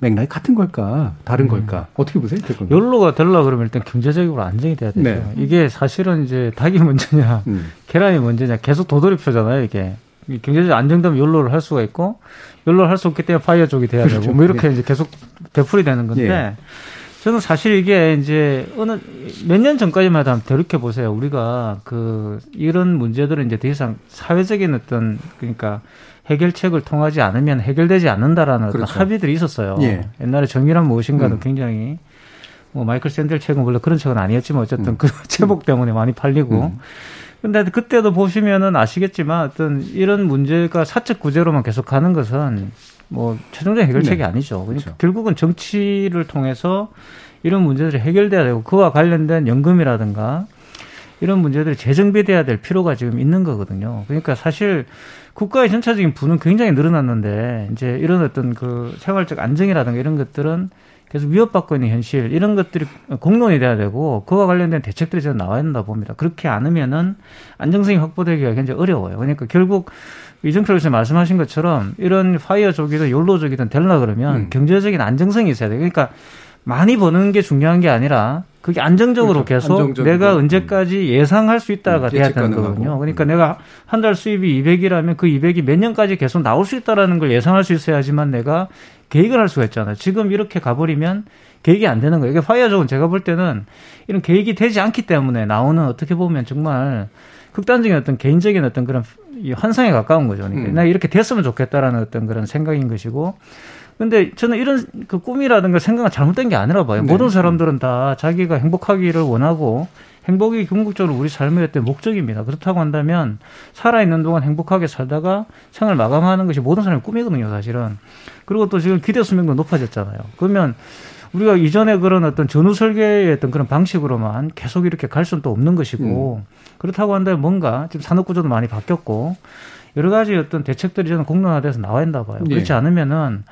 맥락이 같은 걸까 다른 음. 걸까 어떻게 보세요? 욜로가 되려 그러면 일단 경제적으로 안정이 돼야 되죠. 네. 이게 사실은 이제 닭이 문제냐 음. 계란이 문제냐 계속 도돌이표잖아요 이게 경제적 안정되면 욜로를 할 수가 있고 욜로를 할 수 없기 때문에 파이어족이 돼야 그렇죠. 되고 뭐 이렇게 네. 이제 계속 되풀이 되는 건데 예. 저는 사실 이게 이제 어느 몇 년 전까지만 해도 한번 되돌켜 보세요. 우리가 그 이런 문제들은 이제 더 이상 사회적인 어떤 그러니까 해결책을 통하지 않으면 해결되지 않는다라는 그렇죠. 합의들이 있었어요. 예. 옛날에 정의란 무엇인가도 음. 굉장히 뭐 마이클 샌델 책은 물론 그런 책은 아니었지만 어쨌든 음. 그 제목 때문에 많이 팔리고. 음. 근데 그때도 보시면은 아시겠지만 어떤 이런 문제가 사측 구제로만 계속 가는 것은 뭐 최종적 해결책이 네. 아니죠. 그러니까 그렇죠. 결국은 정치를 통해서 이런 문제들이 해결돼야 되고 그와 관련된 연금이라든가 이런 문제들이 재정비돼야 될 필요가 지금 있는 거거든요. 그러니까 사실 국가의 전체적인 부는 굉장히 늘어났는데 이제 이런 어떤 그 생활적 안정이라든가 이런 것들은 계속 위협받고 있는 현실 이런 것들이 공론이 돼야 되고 그와 관련된 대책들이 저는 나와야 된다 봅니다. 그렇게 않으면은 안정성이 확보되기가 굉장히 어려워요. 그러니까 결국 이정철 교수님 말씀하신 것처럼 이런 파이어족이든 욜로족이든 될라 그러면 음. 경제적인 안정성이 있어야 돼요. 그러니까 많이 버는 게 중요한 게 아니라 그게 안정적으로 그렇죠. 계속 안정적으로. 내가 언제까지 예상할 수 있다가 음, 돼야 되는 거거든요. 그러니까 음. 내가 한 달 수입이 200이라면 그 200이 몇 년까지 계속 나올 수 있다라는 걸 예상할 수 있어야지만 내가 계획을 할 수가 있잖아요. 지금 이렇게 가버리면 계획이 안 되는 거예요. 이게 파이어족은 제가 볼 때는 이런 계획이 되지 않기 때문에 나오는 어떻게 보면 정말 극단적인 어떤 개인적인 어떤 그런 환상에 가까운 거죠. 그러니까 음. 나 이렇게 됐으면 좋겠다라는 어떤 그런 생각인 것이고 근데 저는 이런 그 꿈이라든가 생각은 잘못된 게 아니라 봐요. 네. 모든 사람들은 다 자기가 행복하기를 원하고 행복이 궁극적으로 우리 삶의 어떤 목적입니다. 그렇다고 한다면 살아있는 동안 행복하게 살다가 생을 마감하는 것이 모든 사람의 꿈이거든요, 사실은. 그리고 또 지금 기대 수명도 높아졌잖아요. 그러면 우리가 이전에 그런 어떤 전후 설계의 어떤 그런 방식으로만 계속 이렇게 갈 수는 또 없는 것이고 음. 그렇다고 한다면 뭔가 지금 산업 구조도 많이 바뀌었고 여러 가지 어떤 대책들이 저는 공론화돼서 나와야 된다 봐요. 네. 그렇지 않으면은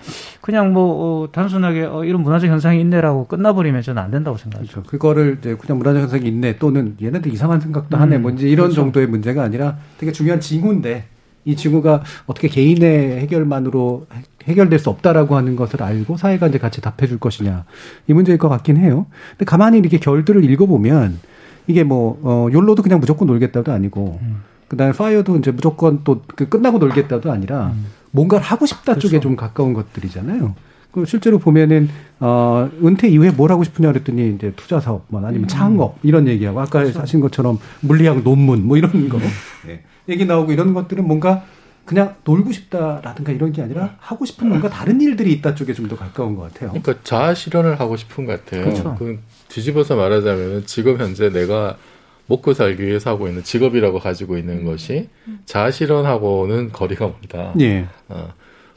그냥 뭐 어, 단순하게 어, 이런 문화적 현상이 있네라고 끝나버리면 저는 안 된다고 생각하죠. 그렇죠. 그거를 이제 그냥 문화적 현상이 있네 또는 얘네들 이상한 생각도 음. 하네 뭔지 이런 그렇죠. 정도의 문제가 아니라 되게 중요한 징후인데 이 징후가 어떻게 개인의 해결만으로 해결될 수 없다라고 하는 것을 알고 사회가 이제 같이 답해 줄 것이냐 이 문제일 것 같긴 해요. 근데 가만히 이렇게 결들을 읽어보면 이게 뭐, 어, 욜로도 그냥 무조건 놀겠다도 아니고 음. 그다음에 파이어도 이제 무조건 또 그 끝나고 놀겠다도 아니라 음. 뭔가를 하고 싶다 그렇죠. 쪽에 좀 가까운 것들이잖아요. 그 실제로 보면은 어 은퇴 이후에 뭘 하고 싶으냐 그랬더니 이제 투자 사업 뭐 아니면 음. 창업 이런 얘기하고 아까 그렇죠. 하신 것처럼 물리학 논문 뭐 이런 거 네. 얘기 나오고 이런 것들은 뭔가 그냥 놀고 싶다라든가 이런 게 아니라 하고 싶은 뭔가 다른 일들이 있다 쪽에 좀 더 가까운 것 같아요. 그러니까 자아 실현을 하고 싶은 것 같아요. 그렇죠. 그 뒤집어서 말하자면 지금 현재 내가 먹고 살기 위해서 하고 있는 직업이라고 가지고 있는 음. 것이 자아실현하고는 거리가 멀다. 예. 어,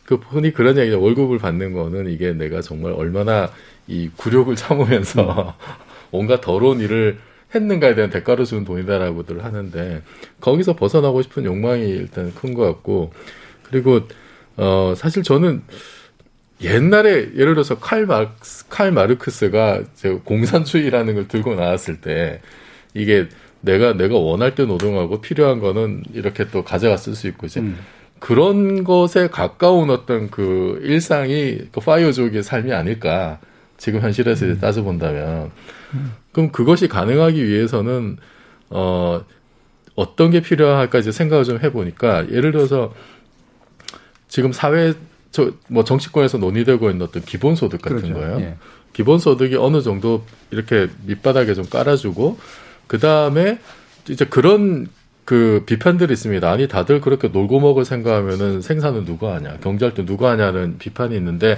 그 흔히 그런 얘기죠. 월급을 받는 거는 이게 내가 정말 얼마나 이 굴욕을 참으면서 온갖 더러운 일을 했는가에 대한 대가를 주는 돈이다라고들 하는데 거기서 벗어나고 싶은 욕망이 일단 큰 것 같고 그리고 어 사실 저는 옛날에 예를 들어서 칼 마르크스, 칼 마르크스가 공산주의라는 걸 들고 나왔을 때 이게 내가 내가 원할 때 노동하고 필요한 거는 이렇게 또 가져가 쓸 수 있고 이제 음. 그런 것에 가까운 어떤 그 일상이 그 파이어족의 삶이 아닐까 지금 현실에서 음. 따져본다면 음. 그럼 그것이 가능하기 위해서는 어 어떤 게 필요할까 이제 생각을 좀 해보니까 예를 들어서 지금 사회 저 뭐 정치권에서 논의되고 있는 어떤 기본소득 같은 그렇죠. 거예요. 예. 기본소득이 어느 정도 이렇게 밑바닥에 좀 깔아주고 그 다음에 이제 그런 그 비판들이 있습니다. 아니 다들 그렇게 놀고 먹을 생각하면은 생산은 누가 하냐, 경제활동 누가 하냐는 비판이 있는데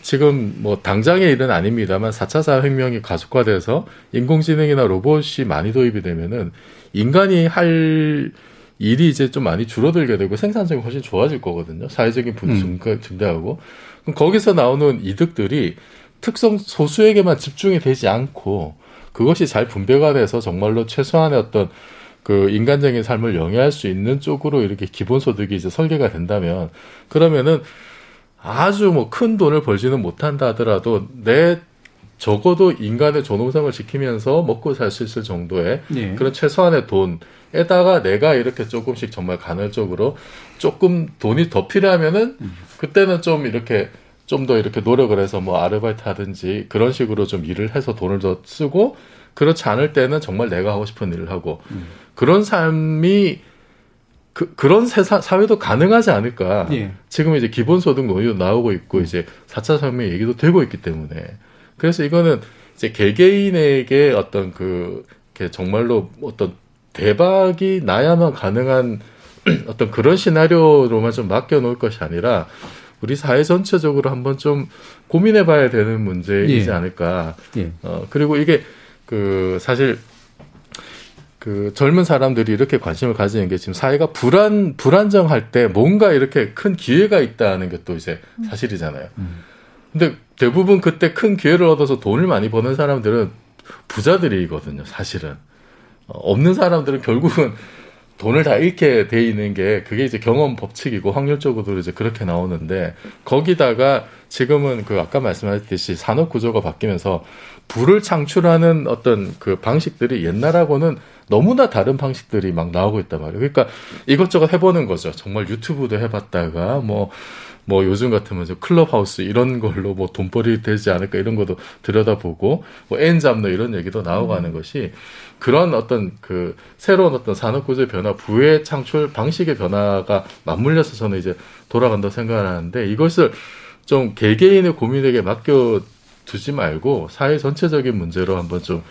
지금 뭐 당장의 일은 아닙니다만 4차 사회혁명이 가속화돼서 인공지능이나 로봇이 많이 도입이 되면은 인간이 할 일이 이제 좀 많이 줄어들게 되고 생산성이 훨씬 좋아질 거거든요. 사회적인 분수 음. 증대하고. 그럼 거기서 나오는 이득들이 특성 소수에게만 집중이 되지 않고 그것이 잘 분배가 돼서 정말로 최소한의 어떤 그 인간적인 삶을 영위할 수 있는 쪽으로 이렇게 기본소득이 이제 설계가 된다면 그러면은 아주 뭐 큰 돈을 벌지는 못한다 하더라도 내 적어도 인간의 존엄성을 지키면서 먹고 살 수 있을 정도의 네. 그런 최소한의 돈에다가 내가 이렇게 조금씩 정말 간헐적으로 조금 돈이 더 필요하면은 음. 그때는 좀 이렇게 좀 더 이렇게 노력을 해서 뭐 아르바이트 하든지 그런 식으로 좀 일을 해서 돈을 더 쓰고 그렇지 않을 때는 정말 내가 하고 싶은 일을 하고 음. 그런 삶이 그, 그런 세사, 사회도 가능하지 않을까. 예. 지금 이제 기본소득 논의도 나오고 있고, 음. 이제 4차 산업 얘기도 되고 있기 때문에. 그래서 이거는 이제 개개인에게 어떤 그, 정말로 어떤 대박이 나야만 가능한 어떤 그런 시나리오로만 좀 맡겨놓을 것이 아니라, 우리 사회 전체적으로 한번 좀 고민해 봐야 되는 문제이지 예. 않을까. 예. 어, 그리고 이게 그, 사실 그 젊은 사람들이 이렇게 관심을 가지는 게 지금 사회가 불안 불안정할 때 뭔가 이렇게 큰 기회가 있다는 게 또 이제 음. 사실이잖아요. 음. 근데 대부분 그때 큰 기회를 얻어서 돈을 많이 버는 사람들은 부자들이거든요, 사실은. 어, 없는 사람들은 결국은 돈을 다 잃게 돼 있는 게 그게 이제 경험 법칙이고 확률적으로 이제 그렇게 나오는데 거기다가 지금은 그 아까 말씀하셨듯이 산업 구조가 바뀌면서 부를 창출하는 어떤 그 방식들이 옛날하고는 너무나 다른 방식들이 막 나오고 있단 말이에요. 그러니까 이것저것 해보는 거죠. 정말 유튜브도 해봤다가 뭐, 뭐 요즘 같으면 클럽하우스 이런 걸로 뭐 돈벌이 되지 않을까 이런 것도 들여다보고 뭐 N 잡너 이런 얘기도 나오고 하는 것이 그런 어떤 그 새로운 어떤 산업 구조의 변화, 부의 창출 방식의 변화가 맞물려서 저는 이제 돌아간다고 생각을 하는데 이것을 좀 개개인의 고민에게 맡겨 두지 말고 사회 전체적인 문제로 한번 좀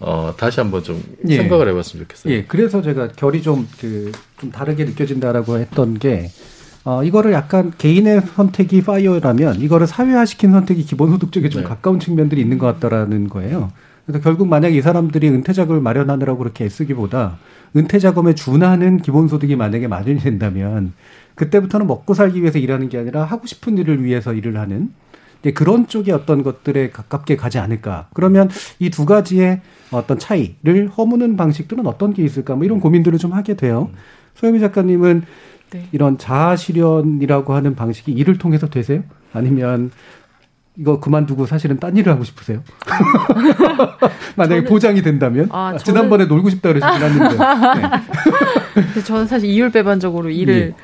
어, 다시 한번 좀 예. 생각을 해봤으면 좋겠어요. 예, 그래서 제가 결이 좀, 그, 좀 다르게 느껴진다라고 했던 게, 어, 이거를 약간 개인의 선택이 파이어라면, 이거를 사회화시킨 선택이 기본소득 쪽에 좀 네. 가까운 측면들이 있는 것 같다라는 거예요. 그래서 결국 만약에 이 사람들이 은퇴 자금을 마련하느라고 그렇게 애쓰기보다, 은퇴 자금에 준하는 기본소득이 만약에 마련이 된다면, 그때부터는 먹고 살기 위해서 일하는 게 아니라 하고 싶은 일을 위해서 일을 하는, 그런 쪽의 어떤 것들에 가깝게 가지 않을까. 그러면 이 두 가지의 어떤 차이를 허무는 방식들은 어떤 게 있을까? 뭐 이런 고민들을 좀 하게 돼요. 소혜미 작가님은 네. 이런 자아 실현이라고 하는 방식이 일을 통해서 되세요? 아니면 이거 그만두고 사실은 딴 일을 하고 싶으세요? 만약에 저는, 보장이 된다면? 아, 저는, 지난번에 놀고 싶다 그러시긴 했는데. 네. 저는 사실 이율배반적으로 일을 예.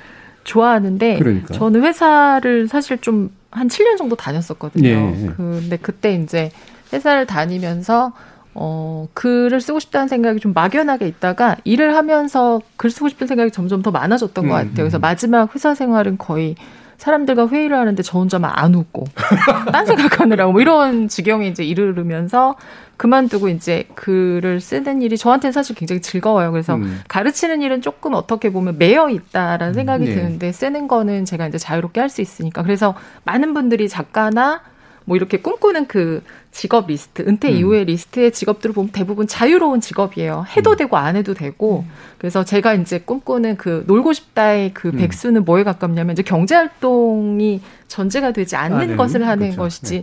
좋아하는데 그러니까. 저는 회사를 사실 좀 한 7년 정도 다녔었거든요. 예. 근데 그때 이제 회사를 다니면서 어, 글을 쓰고 싶다는 생각이 좀 막연하게 있다가 일을 하면서 글 쓰고 싶은 생각이 점점 더 많아졌던 음, 것 같아요. 그래서 음. 마지막 회사 생활은 거의 사람들과 회의를 하는데 저 혼자만 안 웃고 딴 생각하느라고 뭐 이런 지경에 이제 이르르면서 그만두고 이제 글을 쓰는 일이 저한테는 사실 굉장히 즐거워요. 그래서 음. 가르치는 일은 조금 어떻게 보면 매여 있다라는 생각이 네. 드는데 쓰는 거는 제가 이제 자유롭게 할 수 있으니까 그래서 많은 분들이 작가나 뭐 이렇게 꿈꾸는 그 직업 리스트, 은퇴 음. 이후의 리스트의 직업들을 보면 대부분 자유로운 직업이에요. 해도 음. 되고 안 해도 되고. 음. 그래서 제가 이제 꿈꾸는 그 놀고 싶다의 그 음. 백수는 뭐에 가깝냐면 이제 경제 활동이 전제가 되지 않는 아, 네. 것을 하는 그렇죠. 것이지. 네.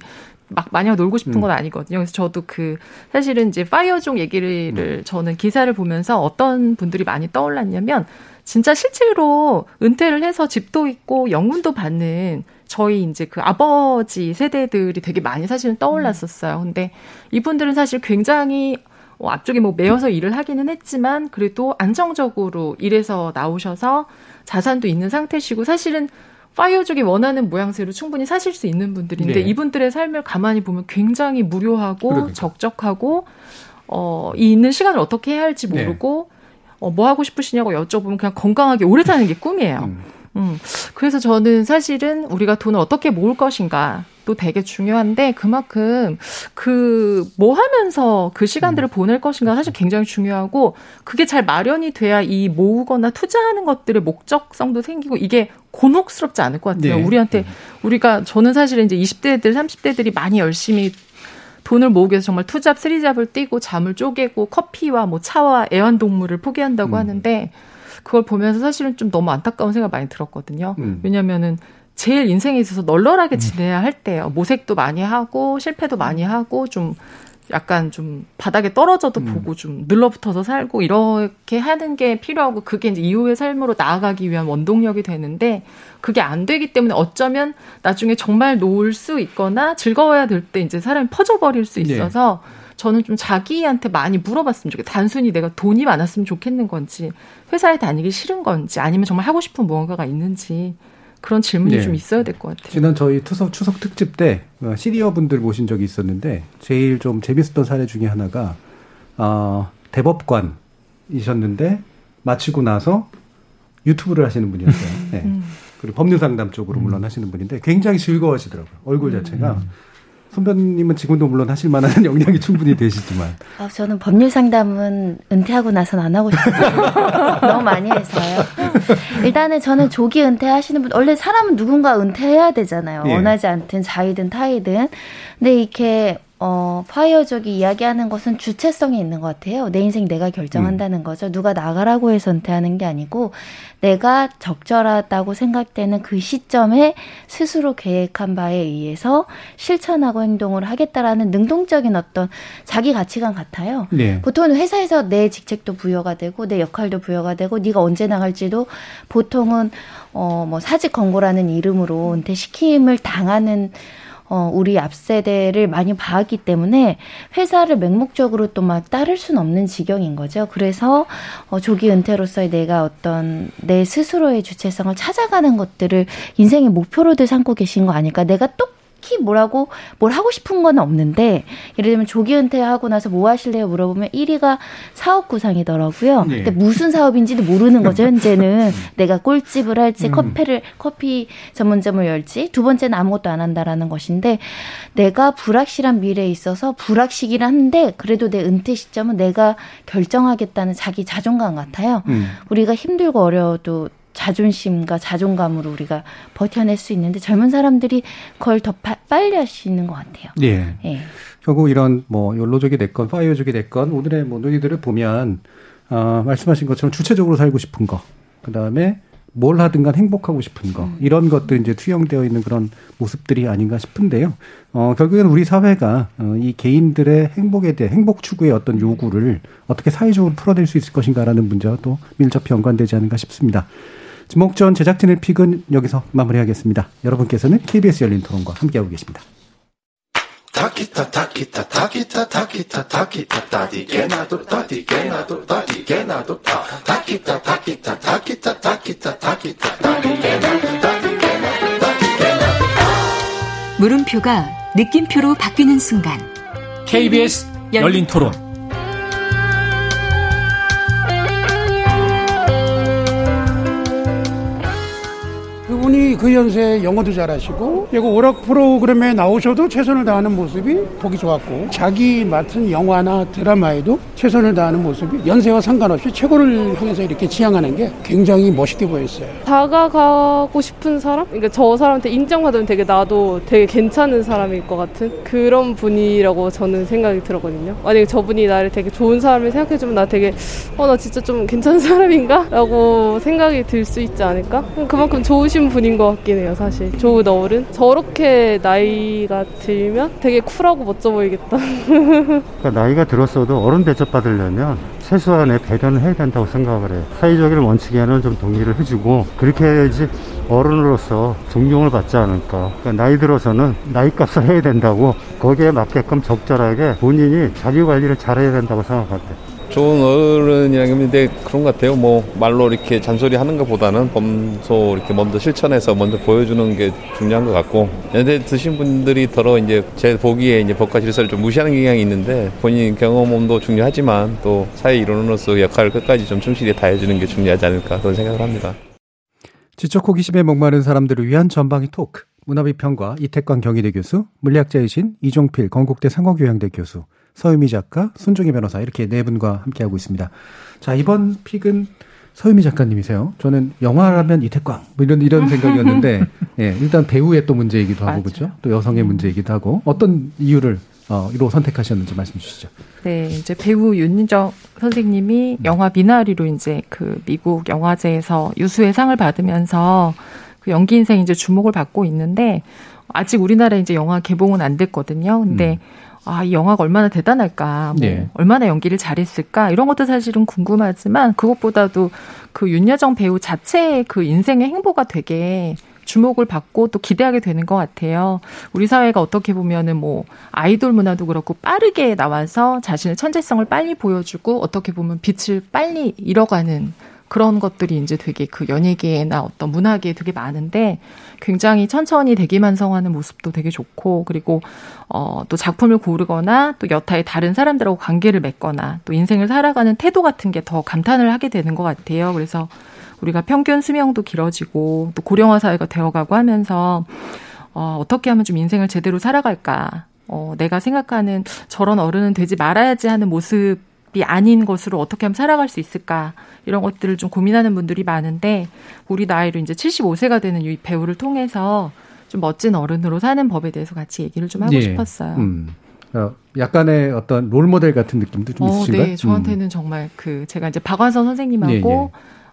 막 마냥 놀고 싶은 건 아니거든요. 그래서 저도 그 사실은 이제 파이어족 얘기를 음. 저는 기사를 보면서 어떤 분들이 많이 떠올랐냐면 진짜 실제로 은퇴를 해서 집도 있고 영문도 받는 저희 이제 그 아버지 세대들이 되게 많이 사실은 떠올랐었어요. 근데 이분들은 사실 굉장히 어, 앞쪽에 뭐 매여서 일을 하기는 했지만 그래도 안정적으로 일해서 나오셔서 자산도 있는 상태시고 사실은 파이어족이 원하는 모양새로 충분히 사실 수 있는 분들인데 네. 이분들의 삶을 가만히 보면 굉장히 무료하고 그러니까. 적적하고 어, 이 있는 시간을 어떻게 해야 할지 네. 모르고 네. 어, 뭐 하고 싶으시냐고 여쭤보면 그냥 건강하게 오래 사는 게 꿈이에요. 음. 음. 그래서 저는 사실은 우리가 돈을 어떻게 모을 것인가 또 되게 중요한데 그만큼 그 뭐 하면서 그 시간들을 음. 보낼 것인가 사실 굉장히 중요하고 그게 잘 마련이 돼야 이 모으거나 투자하는 것들의 목적성도 생기고 이게 곤혹스럽지 않을 것 같아요. 네. 우리한테 음. 우리가 저는 사실 이제 20대들 30대들이 많이 열심히 돈을 모으기 위해서 정말 투잡, 쓰리잡을 뛰고 잠을 쪼개고 커피와 뭐 차와 애완동물을 포기한다고 음. 하는데 그걸 보면서 사실은 좀 너무 안타까운 생각 많이 들었거든요. 음. 왜냐면은 제일 인생에 있어서 널널하게 음. 지내야 할 때요. 모색도 많이 하고 실패도 많이 하고 좀 약간 좀 바닥에 떨어져도 음. 보고 좀 늘러붙어서 살고 이렇게 하는 게 필요하고 그게 이제 이후의 삶으로 나아가기 위한 원동력이 되는데 그게 안 되기 때문에 어쩌면 나중에 정말 놓을 수 있거나 즐거워야 될 때 이제 사람이 퍼져버릴 수 네. 있어서 네. 저는 좀 자기한테 많이 물어봤으면 좋겠다. 단순히 내가 돈이 많았으면 좋겠는 건지 회사에 다니기 싫은 건지 아니면 정말 하고 싶은 무언가가 있는지 그런 질문이 네. 좀 있어야 될 것 같아요. 지난 저희 추석, 추석 특집 때 어, 시니어 분들 모신 적이 있었는데 제일 좀 재밌었던 사례 중에 하나가 어, 대법관이셨는데 마치고 나서 유튜브를 하시는 분이었어요. 네. 음. 그리고 법률 상담 쪽으로 물론 하시는 분인데 굉장히 즐거워하시더라고요. 얼굴 자체가. 음. 선배님은 지금도 물론 하실 만한 역량이 충분히 되시지만. 아, 저는 법률 상담은 은퇴하고 나선 안 하고 싶어요. 너무 많이 해서요. 일단은 저는 조기 은퇴하시는 분, 원래 사람은 누군가 은퇴해야 되잖아요. 예. 원하지 않든 자이든 타이든. 근데 이렇게 어, 파이어족이 이야기하는 것은 주체성이 있는 것 같아요. 내 인생 내가 결정한다는 음. 거죠. 누가 나가라고 해서 은퇴하는 게 아니고 내가 적절하다고 생각되는 그 시점에 스스로 계획한 바에 의해서 실천하고 행동을 하겠다라는 능동적인 어떤 자기 가치관 같아요. 네. 보통은 회사에서 내 직책도 부여가 되고 내 역할도 부여가 되고 네가 언제 나갈지도 보통은 어, 뭐 사직 권고라는 이름으로 은퇴시킴을 당하는 어, 우리 앞 세대를 많이 봐왔기 때문에 회사를 맹목적으로 또 막 따를 수는 없는 지경인 거죠. 그래서 어, 조기 은퇴로서의 내가 어떤 내 스스로의 주체성을 찾아가는 것들을 인생의 목표로들 삼고 계신 거 아닐까. 내가 또 딱히 뭐라고 뭘 하고 싶은 건 없는데 예를 들면 조기 은퇴하고 나서 뭐 하실래요 물어보면 1위가 사업 구상이더라고요. 네. 근데 무슨 사업인지도 모르는 거죠. 현재는 음. 내가 꿀집을 할지 음. 커피를 커피 전문점을 열지 두 번째는 아무것도 안 한다라는 것인데 내가 불확실한 미래에 있어서 불확실이긴 한데 그래도 내 은퇴 시점은 내가 결정하겠다는 자기 자존감 같아요. 음. 우리가 힘들고 어려워도 자존심과 자존감으로 우리가 버텨낼 수 있는데 젊은 사람들이 그걸 더 파, 빨리 할 수 있는 것 같아요. 예. 예. 결국 이런 뭐 연로족이 됐건 파이어족이 됐건 오늘의 뭐 논의들을 보면 어, 말씀하신 것처럼 주체적으로 살고 싶은 거, 그 다음에 뭘 하든 간 행복하고 싶은 거, 음. 이런 것들 이제 투영되어 있는 그런 모습들이 아닌가 싶은데요. 어, 결국에는 우리 사회가 어, 이 개인들의 행복에 대해 행복 추구의 어떤 요구를 어떻게 사회적으로 풀어낼 수 있을 것인가라는 문제와 또 밀접히 연관되지 않은가 싶습니다. 지목전 제작진의 픽은 여기서 마무리하겠습니다. 여러분께서는 KBS 열린 토론과 함께하고 계십니다. 물음표가 느낌표로 바뀌는 순간 KBS 열린 토론 그분이 그 연세에 영어도 잘하시고 그리고 오락 프로그램에 나오셔도 최선을 다하는 모습이 보기 좋았고 자기 맡은 영화나 드라마에도 최선을 다하는 모습이 연세와 상관없이 최고를 향해서 이렇게 지향하는 게 굉장히 멋있게 보였어요. 다가가고 싶은 사람? 그러니까 저 사람한테 인정받으면 되게 나도 되게 괜찮은 사람일 것 같은 그런 분이라고 저는 생각이 들었거든요. 만약에 저분이 나를 되게 좋은 사람을 생각해주면 나 되게 어 나 진짜 좀 괜찮은 사람인가? 라고 생각이 들 수 있지 않을까? 그만큼 좋으신 분 인것것 같긴 해요, 사실. 좋은 어른? 저렇게 나이가 들면 되게 쿨하고 멋져 보이겠다. 그러니까 나이가 들었어도 어른 대접받으려면 최소한의 배려는 해야 된다고 생각을 해요. 사회적인 원칙에는 좀 동의를 해주고 그렇게 해야지 어른으로서 존경을 받지 않을까. 그러니까 나이 들어서는 나이 값을 해야 된다고 거기에 맞게끔 적절하게 본인이 자기 관리를 잘해야 된다고 생각합니다. 좋은 어른이라는데 그런 것 같아요. 뭐 말로 이렇게 잔소리 하는 것보다는 범소 이렇게 먼저 실천해서 먼저 보여주는 게 중요한 것 같고 연세 드신 분들이 더러 이제 제 보기에 이제 법과 질서를 좀 무시하는 경향이 있는데 본인 경험도 중요하지만 또 사회 일원으로서 역할을 끝까지 좀 충실히 다해주는 게 중요하지 않을까 그런 생각을 합니다. 지적 호기심에 목마른 사람들을 위한 전방위 토크. 문화비평가 이태광 경희대 교수, 물리학자이신 이종필 건국대 상어교양대 교수, 서유미 작가, 손종희 변호사 이렇게 네 분과 함께하고 있습니다. 자 이번 픽은 서유미 작가님이세요. 저는 영화라면 이태광 뭐 이런 이런 생각이었는데 예, 일단 배우의 또 문제이기도 하고 그렇죠. 또 여성의 문제이기도 하고 어떤 이유를 어, 이로 선택하셨는지 말씀 주시죠. 네, 이제 배우 윤희정 선생님이 음. 영화 미나리로 이제 그 미국 영화제에서 유수의 상을 받으면서 그 연기 인생 이제 주목을 받고 있는데 아직 우리나라에 이제 영화 개봉은 안 됐거든요. 근데 음. 아, 이 영화가 얼마나 대단할까, 뭐, 네. 얼마나 연기를 잘했을까, 이런 것도 사실은 궁금하지만, 그것보다도 그 윤여정 배우 자체의 그 인생의 행보가 되게 주목을 받고 또 기대하게 되는 것 같아요. 우리 사회가 어떻게 보면은 뭐, 아이돌 문화도 그렇고 빠르게 나와서 자신의 천재성을 빨리 보여주고, 어떻게 보면 빛을 빨리 잃어가는 그런 것들이 이제 되게 그 연예계나 어떤 문화계에 되게 많은데 굉장히 천천히 대기만성하는 모습도 되게 좋고 그리고 어 또 작품을 고르거나 또 여타의 다른 사람들하고 관계를 맺거나 또 인생을 살아가는 태도 같은 게 더 감탄을 하게 되는 것 같아요. 그래서 우리가 평균 수명도 길어지고 또 고령화 사회가 되어가고 하면서 어, 어떻게 하면 좀 인생을 제대로 살아갈까? 어, 내가 생각하는 저런 어른은 되지 말아야지 하는 모습이 아닌 것으로 어떻게 하면 살아갈 수 있을까? 이런 것들을 좀 고민하는 분들이 많은데 우리 나이로 이제 75세가 되는 이 배우를 통해서 좀 멋진 어른으로 사는 법에 대해서 같이 얘기를 좀 하고 예. 싶었어요. 음. 어, 약간의 어떤 롤 모델 같은 느낌도 좀 어, 있으신가요? 네, 저한테는 음. 정말 그 제가 이제 박완선 선생님하고 예, 예.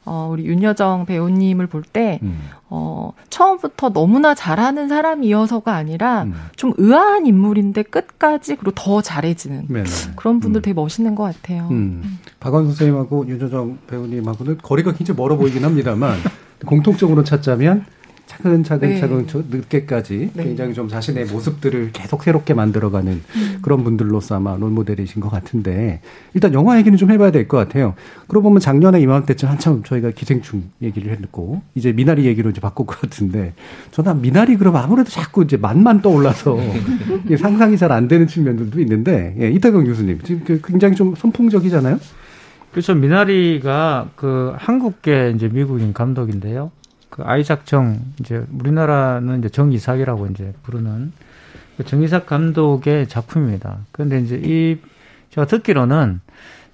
어, 우리 윤여정 배우님을 볼 때, 음. 어, 처음부터 너무나 잘하는 사람이어서가 아니라 음. 좀 의아한 인물인데 끝까지 그리고 더 잘해지는 네네. 그런 분들 음. 되게 멋있는 것 같아요. 음. 음. 박원 선생님하고 윤여정 배우님하고는 거리가 굉장히 멀어 보이긴 합니다만 공통적으로 찾자면 차근차근 네. 차근 늦게까지 네. 굉장히 좀 자신의 모습들을 계속 새롭게 만들어가는 음. 그런 분들로서 아마 롤모델이신 것 같은데 일단 영화 얘기는 좀 해봐야 될 것 같아요. 그러고 보면 작년에 이맘때쯤 한참 저희가 기생충 얘기를 했고 이제 미나리 얘기로 이제 바꿀 것 같은데 저는 미나리 그러면 아무래도 자꾸 이제 맛만 떠올라서 상상이 잘 안 되는 측면들도 있는데 예, 이태경 교수님 지금 그 굉장히 좀 선풍적이잖아요. 그렇죠. 미나리가 그 한국계 이제 미국인 감독인데요. 그 아이작 정 이제 우리나라는 이제 정이삭이라고 이제 부르는 그 정이삭 감독의 작품입니다. 그런데 이제 이 제가 듣기로는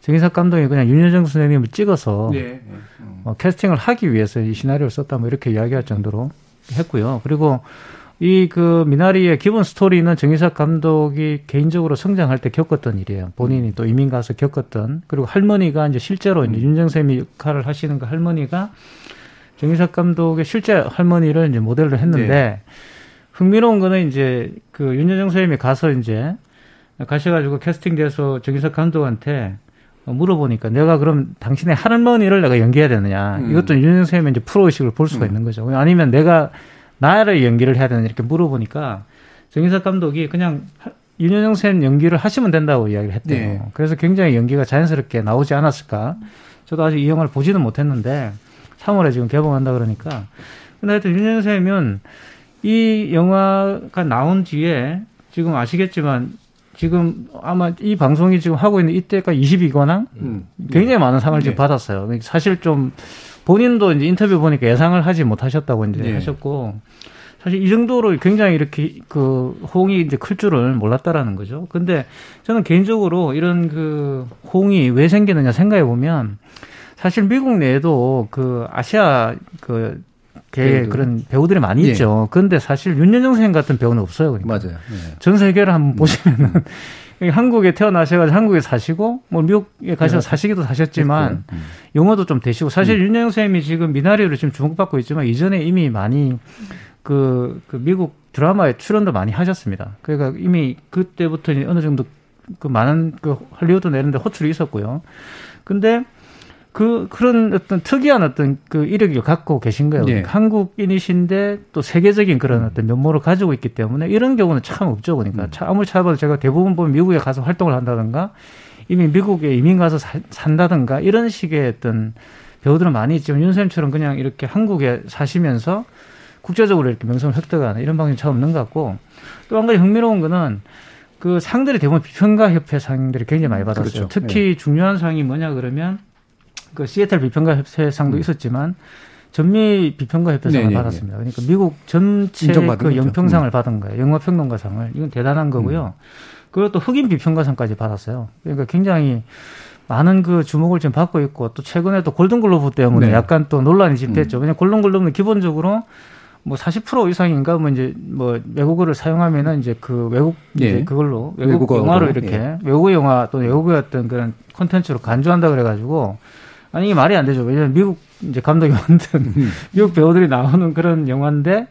정이삭 감독이 그냥 윤여정 선생님을 찍어서 네. 어, 캐스팅을 하기 위해서 이 시나리오를 썼다 뭐 이렇게 이야기할 정도로 했고요. 그리고 이 그 미나리의 기본 스토리는 정희석 감독이 개인적으로 성장할 때 겪었던 일이에요. 본인이 또 이민 가서 겪었던 그리고 할머니가 이제 실제로 이제 음. 윤정 쌤이 역할을 하시는 그 할머니가 정희석 감독의 실제 할머니를 이제 모델로 했는데 네. 흥미로운 거는 이제 그 윤여정 선생님이 가서 이제 가셔가지고 캐스팅돼서 정희석 감독한테 물어보니까 내가 그럼 당신의 할머니를 내가 연기해야 되느냐. 음. 이것도 윤여정 선생님의 이제 프로 의식을 볼 수가 음. 있는 거죠. 아니면 내가 나를 연기를 해야 되느냐 이렇게 물어보니까 정희석 감독이 그냥 윤여정 선생님 연기를 하시면 된다고 이야기를 했대요. 네. 그래서 굉장히 연기가 자연스럽게 나오지 않았을까. 저도 아직 이 영화를 보지는 못했는데 3월에 지금 개봉한다 그러니까. 근데 하여튼 윤현 쌤은 이 영화가 나온 뒤에 지금 아시겠지만 지금 아마 이 방송이 지금 하고 있는 이때가 22관왕 음. 굉장히 많은 상을 네. 지금 받았어요. 사실 좀 본인도 이제 인터뷰 보니까 예상을 하지 못하셨다고 이제 네. 하셨고 사실 이 정도로 굉장히 이렇게 그 호응이 이제 클 줄을 몰랐다라는 거죠. 근데 저는 개인적으로 이런 그 호응이 왜 생기느냐 생각해 보면 사실 미국 내에도 그 아시아 그계 그런 배우들이 많이 예. 있죠. 그런데 사실 윤여정 선생 같은 배우는 없어요. 그러니까. 맞아요. 예. 전 세계를 한번 음. 보시면은 한국에 태어나셔가지고 한국에 사시고 뭐 미국에 가셔서 네. 사시기도 사셨지만 음. 영어도 좀 되시고 사실 음. 윤영 쌤이 지금 미나리로 지금 주목받고 있지만 이전에 이미 많이 그, 그 미국 드라마에 출연도 많이 하셨습니다. 그러니까 이미 그때부터 어느 정도 그 많은 그 할리우드 내는데 호출이 있었고요. 근데 그 그런 어떤 특이한 어떤 그 이력을 갖고 계신 거예요. 네. 한국인이신데 또 세계적인 그런 음. 어떤 면모를 가지고 있기 때문에 이런 경우는 참 없죠. 그러니까 음. 아무리 찾아봐도 제가 대부분 보면 미국에 가서 활동을 한다든가 이미 미국에 이민 가서 사, 산다든가 이런 식의 어떤 배우들은 많이 있지만 윤쌤처럼 그냥 이렇게 한국에 사시면서 국제적으로 이렇게 명성을 획득하는 이런 방식이 참 없는 것 같고 또 한 가지 흥미로운 거는 그 상들이 대부분 비평가 협회 상들이 굉장히 많이 받았어요. 그렇죠. 특히 네. 중요한 상이 뭐냐 그러면 그 시애틀 비평가 협회상도 음. 있었지만 전미 비평가 협회상을 네네네. 네, 받았습니다. 그러니까 미국 전체 그 영평상을 음. 받은 거예요. 영화 평론가상을 이건 대단한 거고요. 음. 그리고 또 흑인 비평가상까지 받았어요. 그러니까 굉장히 많은 그 주목을 지금 받고 있고 또 최근에 또 골든글로브 때문에 네. 약간 또 논란이 집됐죠. 음. 왜냐 골든글로브는 기본적으로 뭐 40% 이상인가 뭐 이제 뭐 외국어를 사용하면은 이제 그 외국 예. 이제 그걸로 외국 영화로 이렇게 예. 외국어 영화 또는 외국의 어떤 그런 콘텐츠로 간주한다 그래가지고 아니 이게 말이 안 되죠. 왜냐면 미국 이제 감독이 만든 음. 미국 배우들이 나오는 그런 영화인데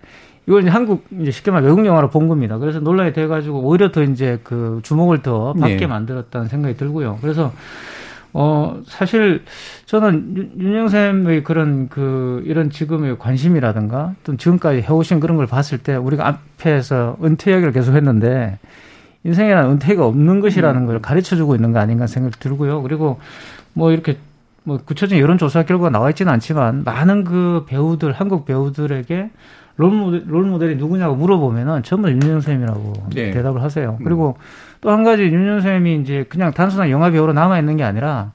이걸 이제 한국 이제 쉽게 말해 외국 영화로 본 겁니다. 그래서 논란이 돼가지고 오히려 더 이제 그 주목을 더 받게 네. 만들었다는 생각이 들고요. 그래서 어 사실 저는 윤영샘의 그런 그 이런 지금의 관심이라든가 또 지금까지 해오신 그런 걸 봤을 때 우리가 앞에서 은퇴 이야기를 계속 했는데 인생에는 은퇴가 없는 것이라는 음. 걸 가르쳐 주고 있는 거 아닌가 생각이 들고요. 그리고 뭐 이렇게 뭐 구체적인 여론조사 결과가 나와 있지는 않지만 많은 그 배우들 한국 배우들에게 롤 모델, 롤 모델이 누구냐고 물어보면은 전부 윤영쌤이라고 네. 대답을 하세요. 음. 그리고 또한 가지 윤영쌤이 이제 그냥 단순한 영화 배우로 남아 있는 게 아니라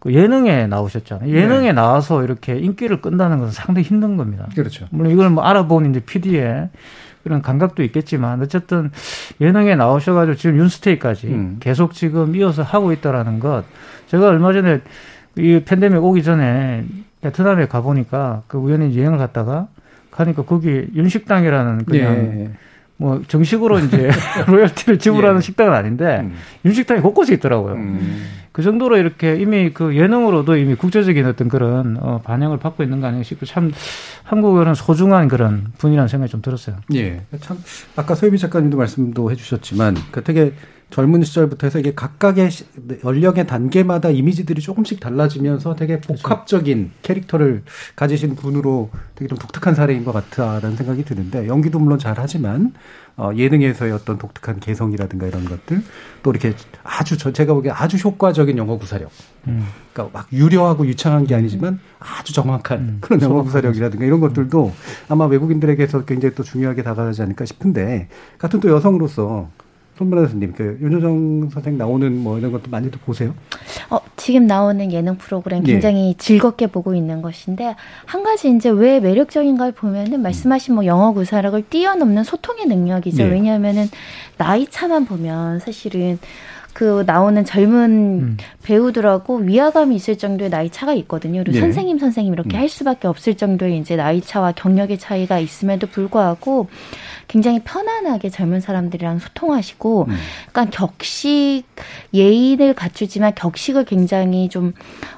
그 예능에 나오셨잖아요. 예능에 네. 나와서 이렇게 인기를 끈다는 것은 상당히 힘든 겁니다. 그렇죠. 물론 이걸 뭐 알아본 이제 PD의 그런 감각도 있겠지만 어쨌든 예능에 나오셔가지고 지금 윤스테이까지 음. 계속 지금 이어서 하고 있다라는 것. 제가 얼마 전에 이 팬데믹 오기 전에 베트남에 가 보니까 그 우연히 여행을 갔다가 가니까 거기 윤식당이라는 그냥 예. 뭐 정식으로 이제 로열티를 지불하는 예. 식당은 아닌데 음. 윤식당이 곳곳에 있더라고요. 음. 그 정도로 이렇게 이미 그 예능으로도 이미 국제적인 어떤 그런 어, 반영을 받고 있는 거 아닌가 싶고 참 한국어는 소중한 그런 분이라는 생각이 좀 들었어요. 예. 참 아까 소유미 작가님도 말씀도 해주셨지만 그 되게 젊은 시절부터 해서 이게 각각의 연령의 단계마다 이미지들이 조금씩 달라지면서 되게 그렇죠. 복합적인 캐릭터를 가지신 분으로 되게 좀 독특한 사례인 것 같다라는 생각이 드는데 연기도 물론 잘하지만 어, 예능에서의 어떤 독특한 개성이라든가 이런 것들 또 이렇게 아주 저 제가 보기에 아주 효과적인 영어 구사력 음. 그러니까 막 유려하고 유창한 게 아니지만 아주 정확한 음. 그런 영어 구사력이라든가 이런 것들도 아마 외국인들에게서 굉장히 또 중요하게 다가가지 않을까 싶은데 같은 또 여성으로서 손문아 선생님, 그 윤여정 선생 나오는 뭐 이런 것도 많이들 보세요? 어, 지금 나오는 예능 프로그램 예. 굉장히 예. 즐겁게 보고 있는 것인데 한 가지 이제 왜 매력적인가를 보면은 말씀하신 뭐 영어 구사력을 뛰어넘는 소통의 능력이죠. 예. 왜냐하면은 나이 차만 보면 사실은 그 나오는 젊은 음. 배우들하고 위화감이 있을 정도의 나이 차가 있거든요. 그리고 네. 선생님 선생님 이렇게 음. 할 수밖에 없을 정도의 이제 나이 차와 경력의 차이가 있음에도 불구하고 굉장히 편안하게 젊은 사람들이랑 소통하시고, 음. 약간 격식 예의를 갖추지만 격식을 굉장히 좀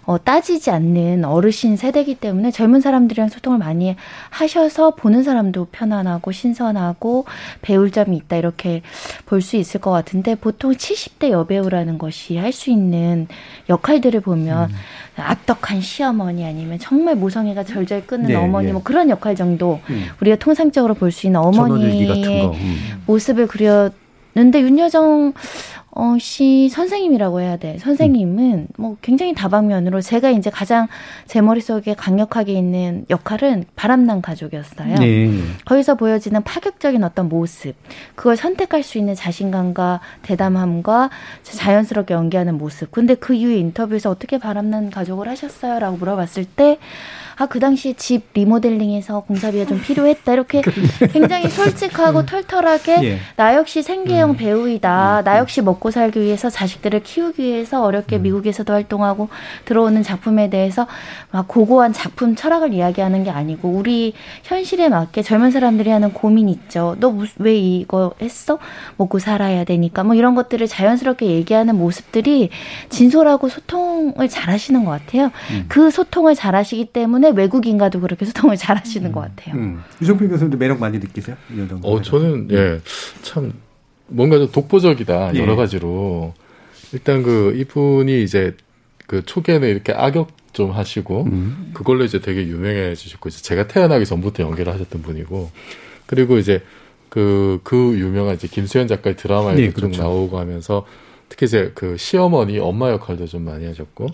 어, 따지지 않는 어르신 세대이기 때문에 젊은 사람들이랑 소통을 많이 하셔서 보는 사람도 편안하고 신선하고 배울 점이 있다 이렇게 볼 수 있을 것 같은데 보통 70대 여배우라는 것이 할 수 있는 역할들을 보면 음. 악덕한 시어머니 아니면 정말 모성애가 절절 끄는 네, 어머니 네. 뭐 그런 역할 정도 음. 우리가 통상적으로 볼 수 있는 어머니 의 음. 모습을 그렸는데 윤여정 어, 씨 선생님이라고 해야 돼. 선생님은 음. 뭐 굉장히 다방면으로 제가 이제 가장 제 머릿속에 강력하게 있는 역할은 바람난 가족이었어요. 네. 거기서 보여지는 파격적인 어떤 모습, 그걸 선택할 수 있는 자신감과 대담함과 자연스럽게 연기하는 모습. 근데 그 이후에 인터뷰에서 어떻게 바람난 가족을 하셨어요? 라고 물어봤을 때 아 그 당시에 집 리모델링해서 공사비가 좀 필요했다 이렇게 굉장히 솔직하고 털털하게 예. 나 역시 생계형 배우이다. 나 역시 먹고 살기 위해서 자식들을 키우기 위해서 어렵게 미국에서도 활동하고 들어오는 작품에 대해서 막 고고한 작품 철학을 이야기하는 게 아니고 우리 현실에 맞게 젊은 사람들이 하는 고민 있죠. 너 왜 이거 했어? 먹고 살아야 되니까 뭐 이런 것들을 자연스럽게 얘기하는 모습들이 진솔하고 소통을 잘하시는 것 같아요. 그 소통을 잘하시기 때문에 외국인과도 그렇게 소통을 잘 하시는 것 같아요. 음. 유정필 교수님도 매력 많이 느끼세요? 이런 정도. 어, 저는, 예, 참, 뭔가 좀 독보적이다, 예. 여러 가지로. 일단 그, 이분이 이제, 그 초기에는 이렇게 악역 좀 하시고, 음. 그걸로 이제 되게 유명해지셨고, 이제 제가 태어나기 전부터 연기를 하셨던 분이고, 그리고 이제, 그, 그 유명한 이제 김수현 작가의 드라마에도 네, 좀 그렇죠. 나오고 하면서, 특히 이제 그 시어머니, 엄마 역할도 좀 많이 하셨고,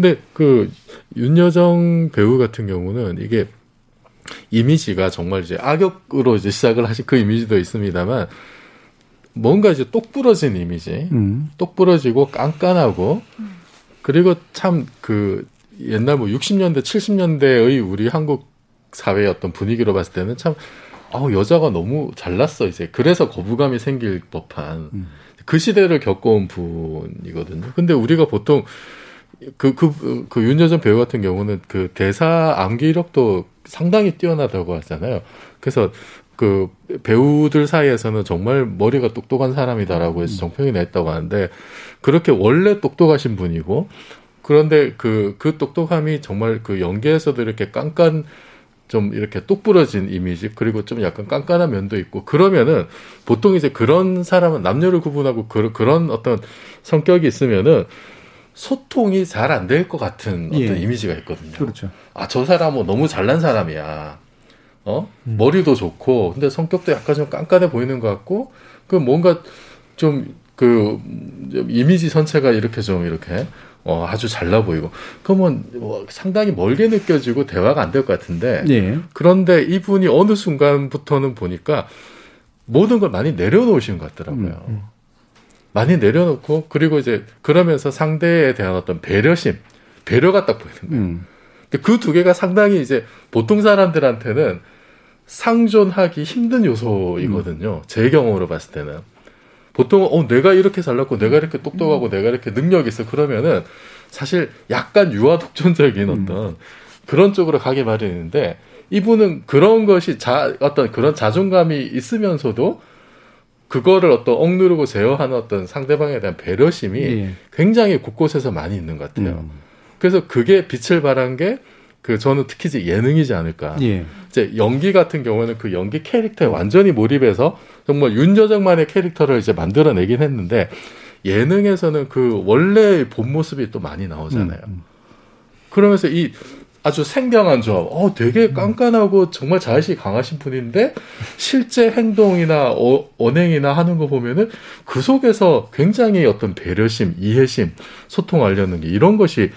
근데 그, 윤여정 배우 같은 경우는 이게, 이미지가 정말 이제 악역으로 이제 시작을 하신 그 이미지도 있습니다만 뭔가 이제 똑 부러진 이미지, 음. 똑 부러지고 깐깐하고 그리고 참 그 옛날 뭐 60년대, 70년대의 우리 한국 사회의 어떤 분위기로 봤을 때는 참 아우 여자가 너무 잘났어 이제 그래서 거부감이 생길 법한 그 시대를 겪어온 분이거든요. 근데 우리가 보통 그, 그, 그 윤여정 배우 같은 경우는 그 대사 암기력도 상당히 뛰어나다고 하잖아요. 그래서 그 배우들 사이에서는 정말 머리가 똑똑한 사람이다라고 해서 정평이 냈다고 하는데 그렇게 원래 똑똑하신 분이고 그런데 그, 그 똑똑함이 정말 그 연기에서도 이렇게 깐깐 좀 이렇게 똑부러진 이미지 그리고 좀 약간 깐깐한 면도 있고 그러면은 보통 이제 그런 사람은 남녀를 구분하고 그, 그런 어떤 성격이 있으면은 소통이 잘 안 될 것 같은 어떤 예. 이미지가 있거든요. 그렇죠. 아, 저 사람은 너무 잘난 사람이야. 어? 머리도 좋고, 근데 성격도 약간 좀 깐깐해 보이는 것 같고, 그 뭔가 좀, 그, 좀 이미지 전체가 이렇게 좀 이렇게, 어, 아주 잘나 보이고. 그러면 뭐 상당히 멀게 느껴지고 대화가 안 될 것 같은데, 예. 그런데 이분이 어느 순간부터는 보니까 모든 걸 많이 내려놓으신 것 같더라고요. 음, 많이 내려놓고, 그리고 이제 그러면서 상대에 대한 어떤 배려심, 배려가 딱 보이는 거예요. 음. 그두 개가 상당히 이제 보통 사람들한테는 상존하기 힘든 요소이거든요. 제 경험으로 봤을 때는. 보통, 어, 내가 이렇게 잘났고, 내가 이렇게 똑똑하고, 내가 이렇게 능력이 있어. 그러면은 사실 약간 유아 독존적인 어떤 그런 쪽으로 가게 마련인데, 이분은 그런 것이 자, 어떤 그런 자존감이 있으면서도 그거를 어떤 억누르고 제어하는 어떤 상대방에 대한 배려심이 예. 굉장히 곳곳에서 많이 있는 것 같아요. 음. 그래서 그게 빛을 발한 게 그 저는 특히 이제 예능이지 않을까. 예. 이제 연기 같은 경우는 그 연기 캐릭터에 완전히 몰입해서 정말 윤여정만의 캐릭터를 이제 만들어내긴 했는데 예능에서는 그 원래 본 모습이 또 많이 나오잖아요. 그러면서 이 아주 생경한 조합, 어, 되게 깐깐하고 정말 자의식이 강하신 분인데 실제 행동이나 어, 언행이나 하는 거 보면은 그 속에서 굉장히 어떤 배려심, 이해심, 소통하려는 게 이런 것이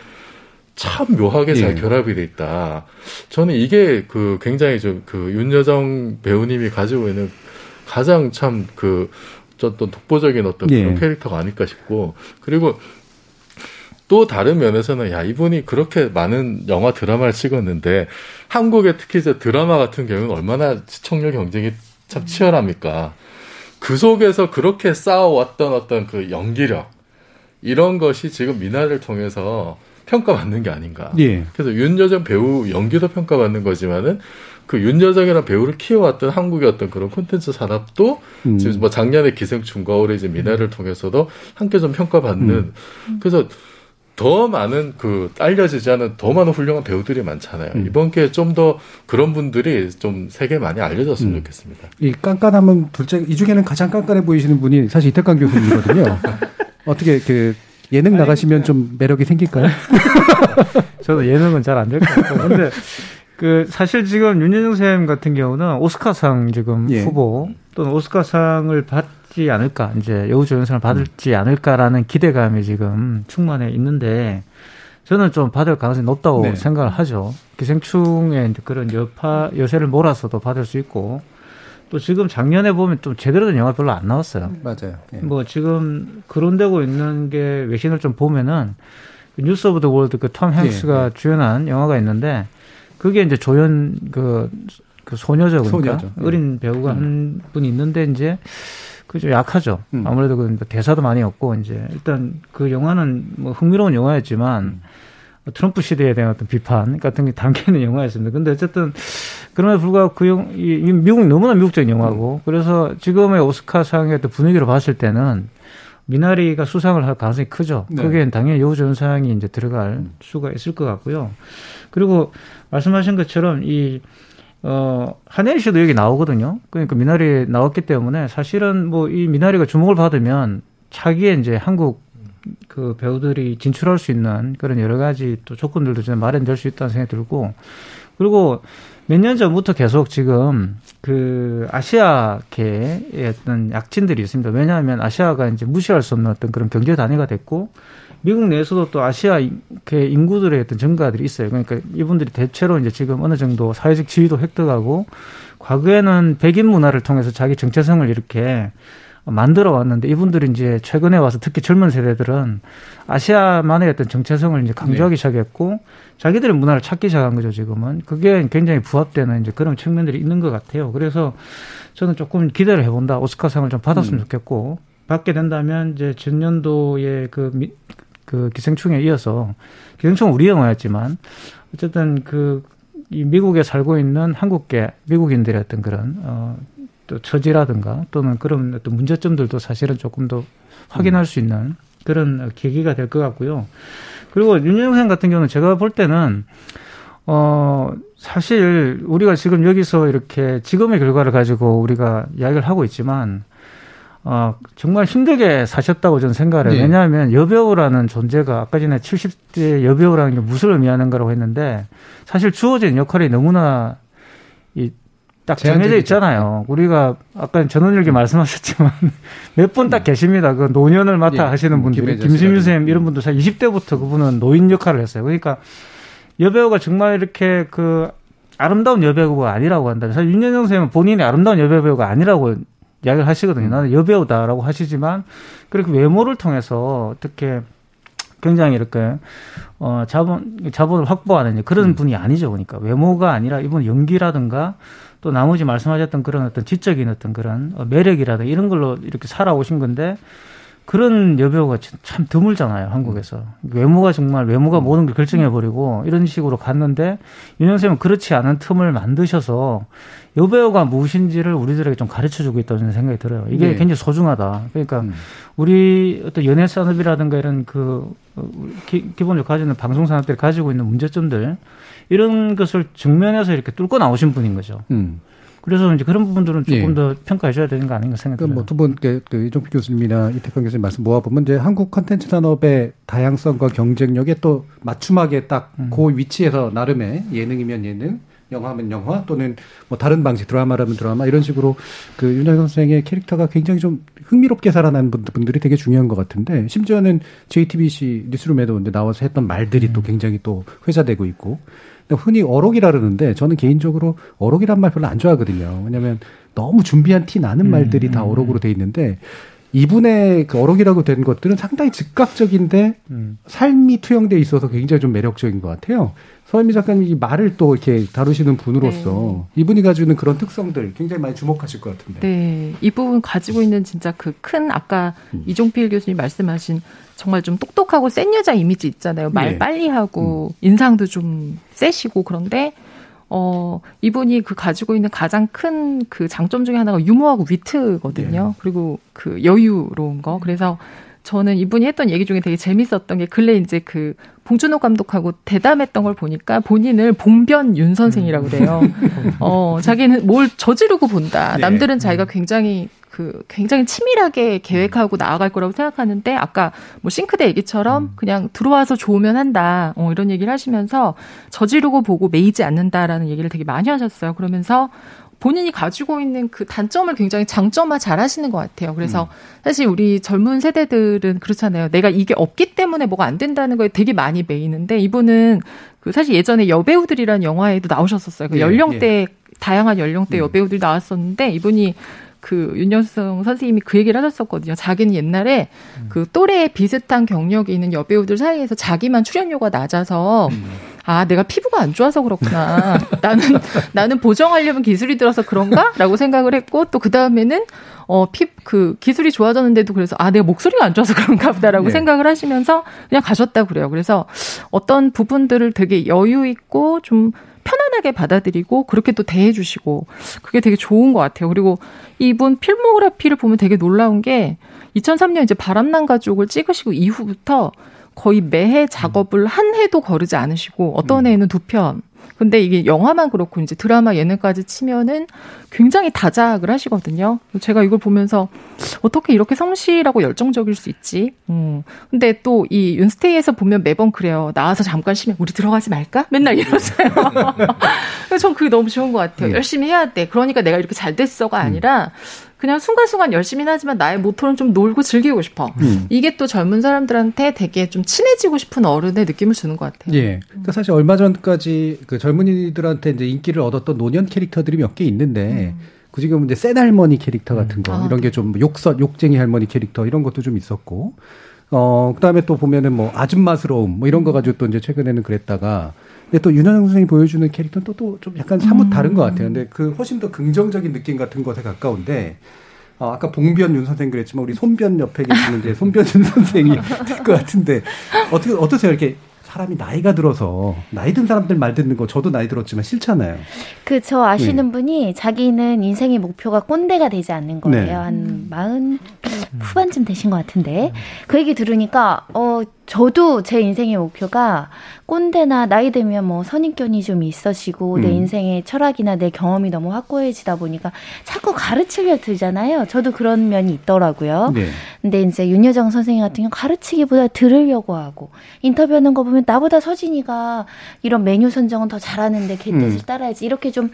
참 묘하게 잘 예. 결합이 돼 있다. 저는 이게 그 굉장히 좀 그 윤여정 배우님이 가지고 있는 가장 참그 어떤 독보적인 어떤 예. 그런 캐릭터가 아닐까 싶고 그리고 또 다른 면에서는 야 이분이 그렇게 많은 영화 드라마를 찍었는데 한국의 특히 이제 드라마 같은 경우는 얼마나 시청률 경쟁이 참 치열합니까? 그 속에서 그렇게 쌓아왔던 어떤 그 연기력 이런 것이 지금 미나를 통해서 평가받는 게 아닌가. 예. 그래서 윤여정 배우 연기도 평가받는 거지만은 그 윤여정이라는 배우를 키워왔던 한국의 어떤 그런 콘텐츠 산업도 음. 지금 뭐 작년에 기생충과 올해 이제 미나를 통해서도 함께 좀 평가받는 음. 그래서 더 많은 그 알려지지 않은 더 많은 훌륭한 배우들이 많잖아요. 음. 이번 기회에 좀 더 그런 분들이 좀 세계에 많이 알려졌으면 음. 좋겠습니다. 이 깐깐함은 둘째 이 중에는 가장 깐깐해 보이시는 분이 사실 이태강 교수님이거든요. 어떻게 그 예능 나가시면 좀 매력이 생길까요? 저도 예능은 잘 안 될 것 같고. 근데 그 사실 지금 윤여정 쌤 같은 경우는 오스카상 지금 예. 후보 또는 오스카상을 받 지 않을까 이제 여우조연상을 받을지 않을까라는 기대감이 지금 충만해 있는데 저는 좀 받을 가능성이 높다고 네. 생각을 하죠. 기생충의 그런 여파 여세를 몰아서도 받을 수 있고 또 지금 작년에 보면 좀 제대로 된 영화 별로 안 나왔어요. 맞아요. 예. 뭐 지금 거론되고 있는 게 외신을 좀 보면은 그 News of the World 그 톰 행크스가 예, 주연한 영화가 있는데 그게 이제 조연 그, 그 소녀죠 그러니까 소녀죠. 네. 어린 배우가 음. 한 분이 있는데 이제 그죠 약하죠. 음. 아무래도 그 대사도 많이 없고 이제 일단 그 영화는 뭐 흥미로운 영화였지만 음. 트럼프 시대에 대한 어떤 비판 같은 게 담겨 있는 영화였습니다. 근데 어쨌든 그럼에도 불구하고 그 영, 이, 미국 너무나 미국적인 영화고 음. 그래서 지금의 오스카상의 어떤 분위기로 봤을 때는 미나리가 수상을 할 가능성이 크죠. 네. 거기엔 당연히 여우전상이 이제 들어갈 음. 수가 있을 것 같고요. 그리고 말씀하신 것처럼 이 어, 한혜리 씨도 여기 나오거든요. 그러니까 미나리 나왔기 때문에 사실은 뭐 이 미나리가 주목을 받으면 차기에 이제 한국 그 배우들이 진출할 수 있는 그런 여러 가지 또 조건들도 좀 마련될 수 있다는 생각이 들고 그리고 몇 년 전부터 계속 지금 그 아시아계의 어떤 약진들이 있습니다. 왜냐하면 아시아가 이제 무시할 수 없는 어떤 그런 경제 단위가 됐고 미국 내에서도 또 아시아 그 인구들의 어떤 증가들이 있어요. 그러니까 이분들이 대체로 이제 지금 어느 정도 사회적 지위도 획득하고 과거에는 백인 문화를 통해서 자기 정체성을 이렇게 만들어 왔는데 이분들이 이제 최근에 와서 특히 젊은 세대들은 아시아만의 어떤 정체성을 이제 강조하기 네. 시작했고 자기들의 문화를 찾기 시작한 거죠 지금은 그게 굉장히 부합되는 이제 그런 측면들이 있는 것 같아요. 그래서 저는 조금 기대를 해본다 오스카상을 좀 받았으면 음. 좋겠고 받게 된다면 이제 전년도에 그, 미, 그 기생충에 이어서 기생충은 우리 영화였지만 어쨌든 그 이 미국에 살고 있는 한국계 미국인들의 어떤 그런 어 또 처지라든가 또는 그런 어떤 문제점들도 사실은 조금 더 확인할 수 있는 그런 계기가 될 것 같고요. 그리고 윤영생 같은 경우는 제가 볼 때는 어 사실 우리가 지금 여기서 이렇게 지금의 결과를 가지고 우리가 이야기를 하고 있지만 어, 정말 힘들게 사셨다고 저는 생각을 해요. 네. 왜냐하면 여배우라는 존재가 아까 전에 70대 여배우라는 게 무엇을 의미하는가라고 했는데 사실 주어진 역할이 너무나 딱 정해져 있잖아요. 우리가 아까 전원일기 음. 말씀하셨지만 몇 분딱 음. 계십니다. 그 노년을 맡아 예. 하시는 음, 분들이 김수민 쌤 이런 분들 사실 20대부터 그분은 노인 역할을 했어요. 그러니까 여배우가 정말 이렇게 그 아름다운 여배우가 아니라고 한다면 사실 윤여정 선생님은 본인이 아름다운 여배우가 아니라고 이야기를 하시거든요. 나는 여배우다라고 하시지만 그렇게 외모를 통해서 어떻게 굉장히 이렇게 어 자본 자본을 확보하는 그런 음. 분이 아니죠. 그러니까 외모가 아니라 이분 연기라든가 또 나머지 말씀하셨던 그런 어떤 지적인 어떤 그런 어, 매력이라든가 이런 걸로 이렇게 살아오신 건데 그런 여배우가 참 드물잖아요, 한국에서. 외모가 정말, 외모가 모든 걸 결정해버리고 이런 식으로 갔는데 윤영쌤은 그렇지 않은 틈을 만드셔서 여배우가 무엇인지를 우리들에게 좀 가르쳐 주고 있다는 생각이 들어요. 이게 네. 굉장히 소중하다. 그러니까 음. 우리 어떤 연예 산업이라든가 이런 그 어, 기, 본적으로 가지는 방송 산업들이 가지고 있는 문제점들 이런 것을 증면해서 이렇게 뚫고 나오신 분인 거죠. 음. 그래서 이제 그런 부분들은 조금 예. 더 평가해줘야 되는 거 아닌가 생각합니다. 그러니까 뭐두 분, 그, 그 이종필 교수님이나 이태강 교수님 말씀 모아보면 이제 한국 컨텐츠 산업의 다양성과 경쟁력에 또 맞춤하게 딱그 음. 위치에서 나름의 예능이면 예능, 영화면 영화 또는 뭐 다른 방식 드라마라면 드라마 이런 식으로 그 윤현 선생의 캐릭터가 굉장히 좀 흥미롭게 살아난 분들이 되게 중요한 것 같은데 심지어는 JTBC 뉴스룸에도 나와서 했던 말들이 음. 또 굉장히 또 회자되고 있고 흔히 어록이라 그러는데 저는 개인적으로 어록이란 말 별로 안 좋아하거든요. 왜냐하면 너무 준비한 티 나는 말들이 음, 다 음, 어록으로 돼 있는데 이분의 그 어록이라고 된 것들은 상당히 즉각적인데 음. 삶이 투영돼 있어서 굉장히 좀 매력적인 것 같아요. 서현미 작가님 이 말을 또 이렇게 다루시는 분으로서 네. 이분이 가지고 있는 그런 특성들 굉장히 많이 주목하실 것 같은데. 네, 이 부분 가지고 있는 진짜 그 큰 아까 음. 이종필 교수님 말씀하신 정말 좀 똑똑하고 센 여자 이미지 있잖아요. 말 네. 빨리 하고 음. 인상도 좀 세시고 그런데 어 이분이 그 가지고 있는 가장 큰 그 장점 중에 하나가 유머하고 위트거든요. 네. 그리고 그 여유로운 거. 그래서 저는 이분이 했던 얘기 중에 되게 재밌었던 게 근래 이제 그 봉준호 감독하고 대담했던 걸 보니까 본인을 봉변 윤 선생이라고 그래요. 음. 어, 자기는 뭘 저지르고 본다. 네. 남들은 자기가 음. 굉장히 그 굉장히 치밀하게 계획하고 나아갈 거라고 생각하는데 아까 뭐 싱크대 얘기처럼 음. 그냥 들어와서 좋으면 한다. 어, 이런 얘기를 하시면서 저지르고 보고 매이지 않는다라는 얘기를 되게 많이 하셨어요. 그러면서 본인이 가지고 있는 그 단점을 굉장히 장점화 잘 하시는 것 같아요. 그래서 음. 사실 우리 젊은 세대들은 그렇잖아요. 내가 이게 없기 때문에 뭐가 안 된다는 거에 되게 많이 매이는데 이분은 그 사실 예전에 여배우들이라는 영화에도 나오셨었어요. 그 예, 연령대 예. 다양한 연령대 음. 여배우들이 나왔었는데 이분이 그 윤여성 선생님이 그 얘기를 하셨었거든요. 자기는 옛날에 음. 그 또래 비슷한 경력이 있는 여배우들 사이에서 자기만 출연료가 낮아서 음. 아, 내가 피부가 안 좋아서 그렇구나. 나는, 나는 보정하려면 기술이 들어서 그런가? 라고 생각을 했고, 또 그 다음에는, 어, 피, 그, 기술이 좋아졌는데도 그래서, 아, 내가 목소리가 안 좋아서 그런가 보다라고 네. 생각을 하시면서 그냥 가셨다 그래요. 그래서 어떤 부분들을 되게 여유 있고 좀 편안하게 받아들이고 그렇게 또 대해주시고 그게 되게 좋은 것 같아요. 그리고 이분 필모그래피를 보면 되게 놀라운 게 2003년 이제 바람난 가족을 찍으시고 이후부터 거의 매해 작업을 한 해도 거르지 않으시고 어떤 음. 해에는 두 편. 근데 이게 영화만 그렇고 이제 드라마 예능까지 치면은 굉장히 다작을 하시거든요. 제가 이걸 보면서 어떻게 이렇게 성실하고 열정적일 수 있지? 음. 근데 또 이 윤스테이에서 보면 매번 그래요. 나와서 잠깐 쉬면 우리 들어가지 말까? 맨날 이러세요. 전 그게 너무 좋은 것 같아요. 음. 열심히 해야 돼. 그러니까 내가 이렇게 잘 됐어가 아니라 그냥 순간순간 열심히 하지만 나의 모토는 좀 놀고 즐기고 싶어. 음. 이게 또 젊은 사람들한테 되게 좀 친해지고 싶은 어른의 느낌을 주는 것 같아요. 예. 그러니까 사실 얼마 전까지 그 젊은이들한테 이제 인기를 얻었던 노년 캐릭터들이 몇 개 있는데 음. 그 지금 이제 센 할머니 캐릭터 같은 거 아, 이런 게 좀 욕설 욕쟁이 할머니 캐릭터 이런 것도 좀 있었고 어 그다음에 또 보면은 뭐 아줌마스러움 뭐 이런 거 가지고 또 이제 최근에는 그랬다가 근데 또 윤현영 선생이 보여주는 캐릭터는 또 또 좀 약간 사뭇 다른 것 같아요. 근데 그 훨씬 더 긍정적인 느낌 같은 것에 가까운데 어, 아까 봉변 윤 선생 그랬지만 우리 손변 옆에 계시는 이제 손변 윤 선생이 될 것 같은데 어떻게 어떠세요? 이렇게 사람이 나이가 들어서 나이 든 사람들 말 듣는 거 저도 나이 들었지만 싫잖아요. 그 저 아시는 네. 분이 자기는 인생의 목표가 꼰대가 되지 않는 거예요. 네. 한 마흔 후반쯤 되신 것 같은데 그 얘기 들으니까 어 저도 제 인생의 목표가 꼰대나 나이 들면 뭐 선입견이 좀 있어지고 음. 내 인생의 철학이나 내 경험이 너무 확고해지다 보니까 자꾸 가르치려 들잖아요. 저도 그런 면이 있더라고요. 네. 근데 이제 윤여정 선생님 같은 경우 가르치기보다 들으려고 하고 인터뷰하는 거 보면 나보다 서진이가 이런 메뉴 선정은 더 잘하는데 걔 뜻을 음. 따라야지 이렇게 좀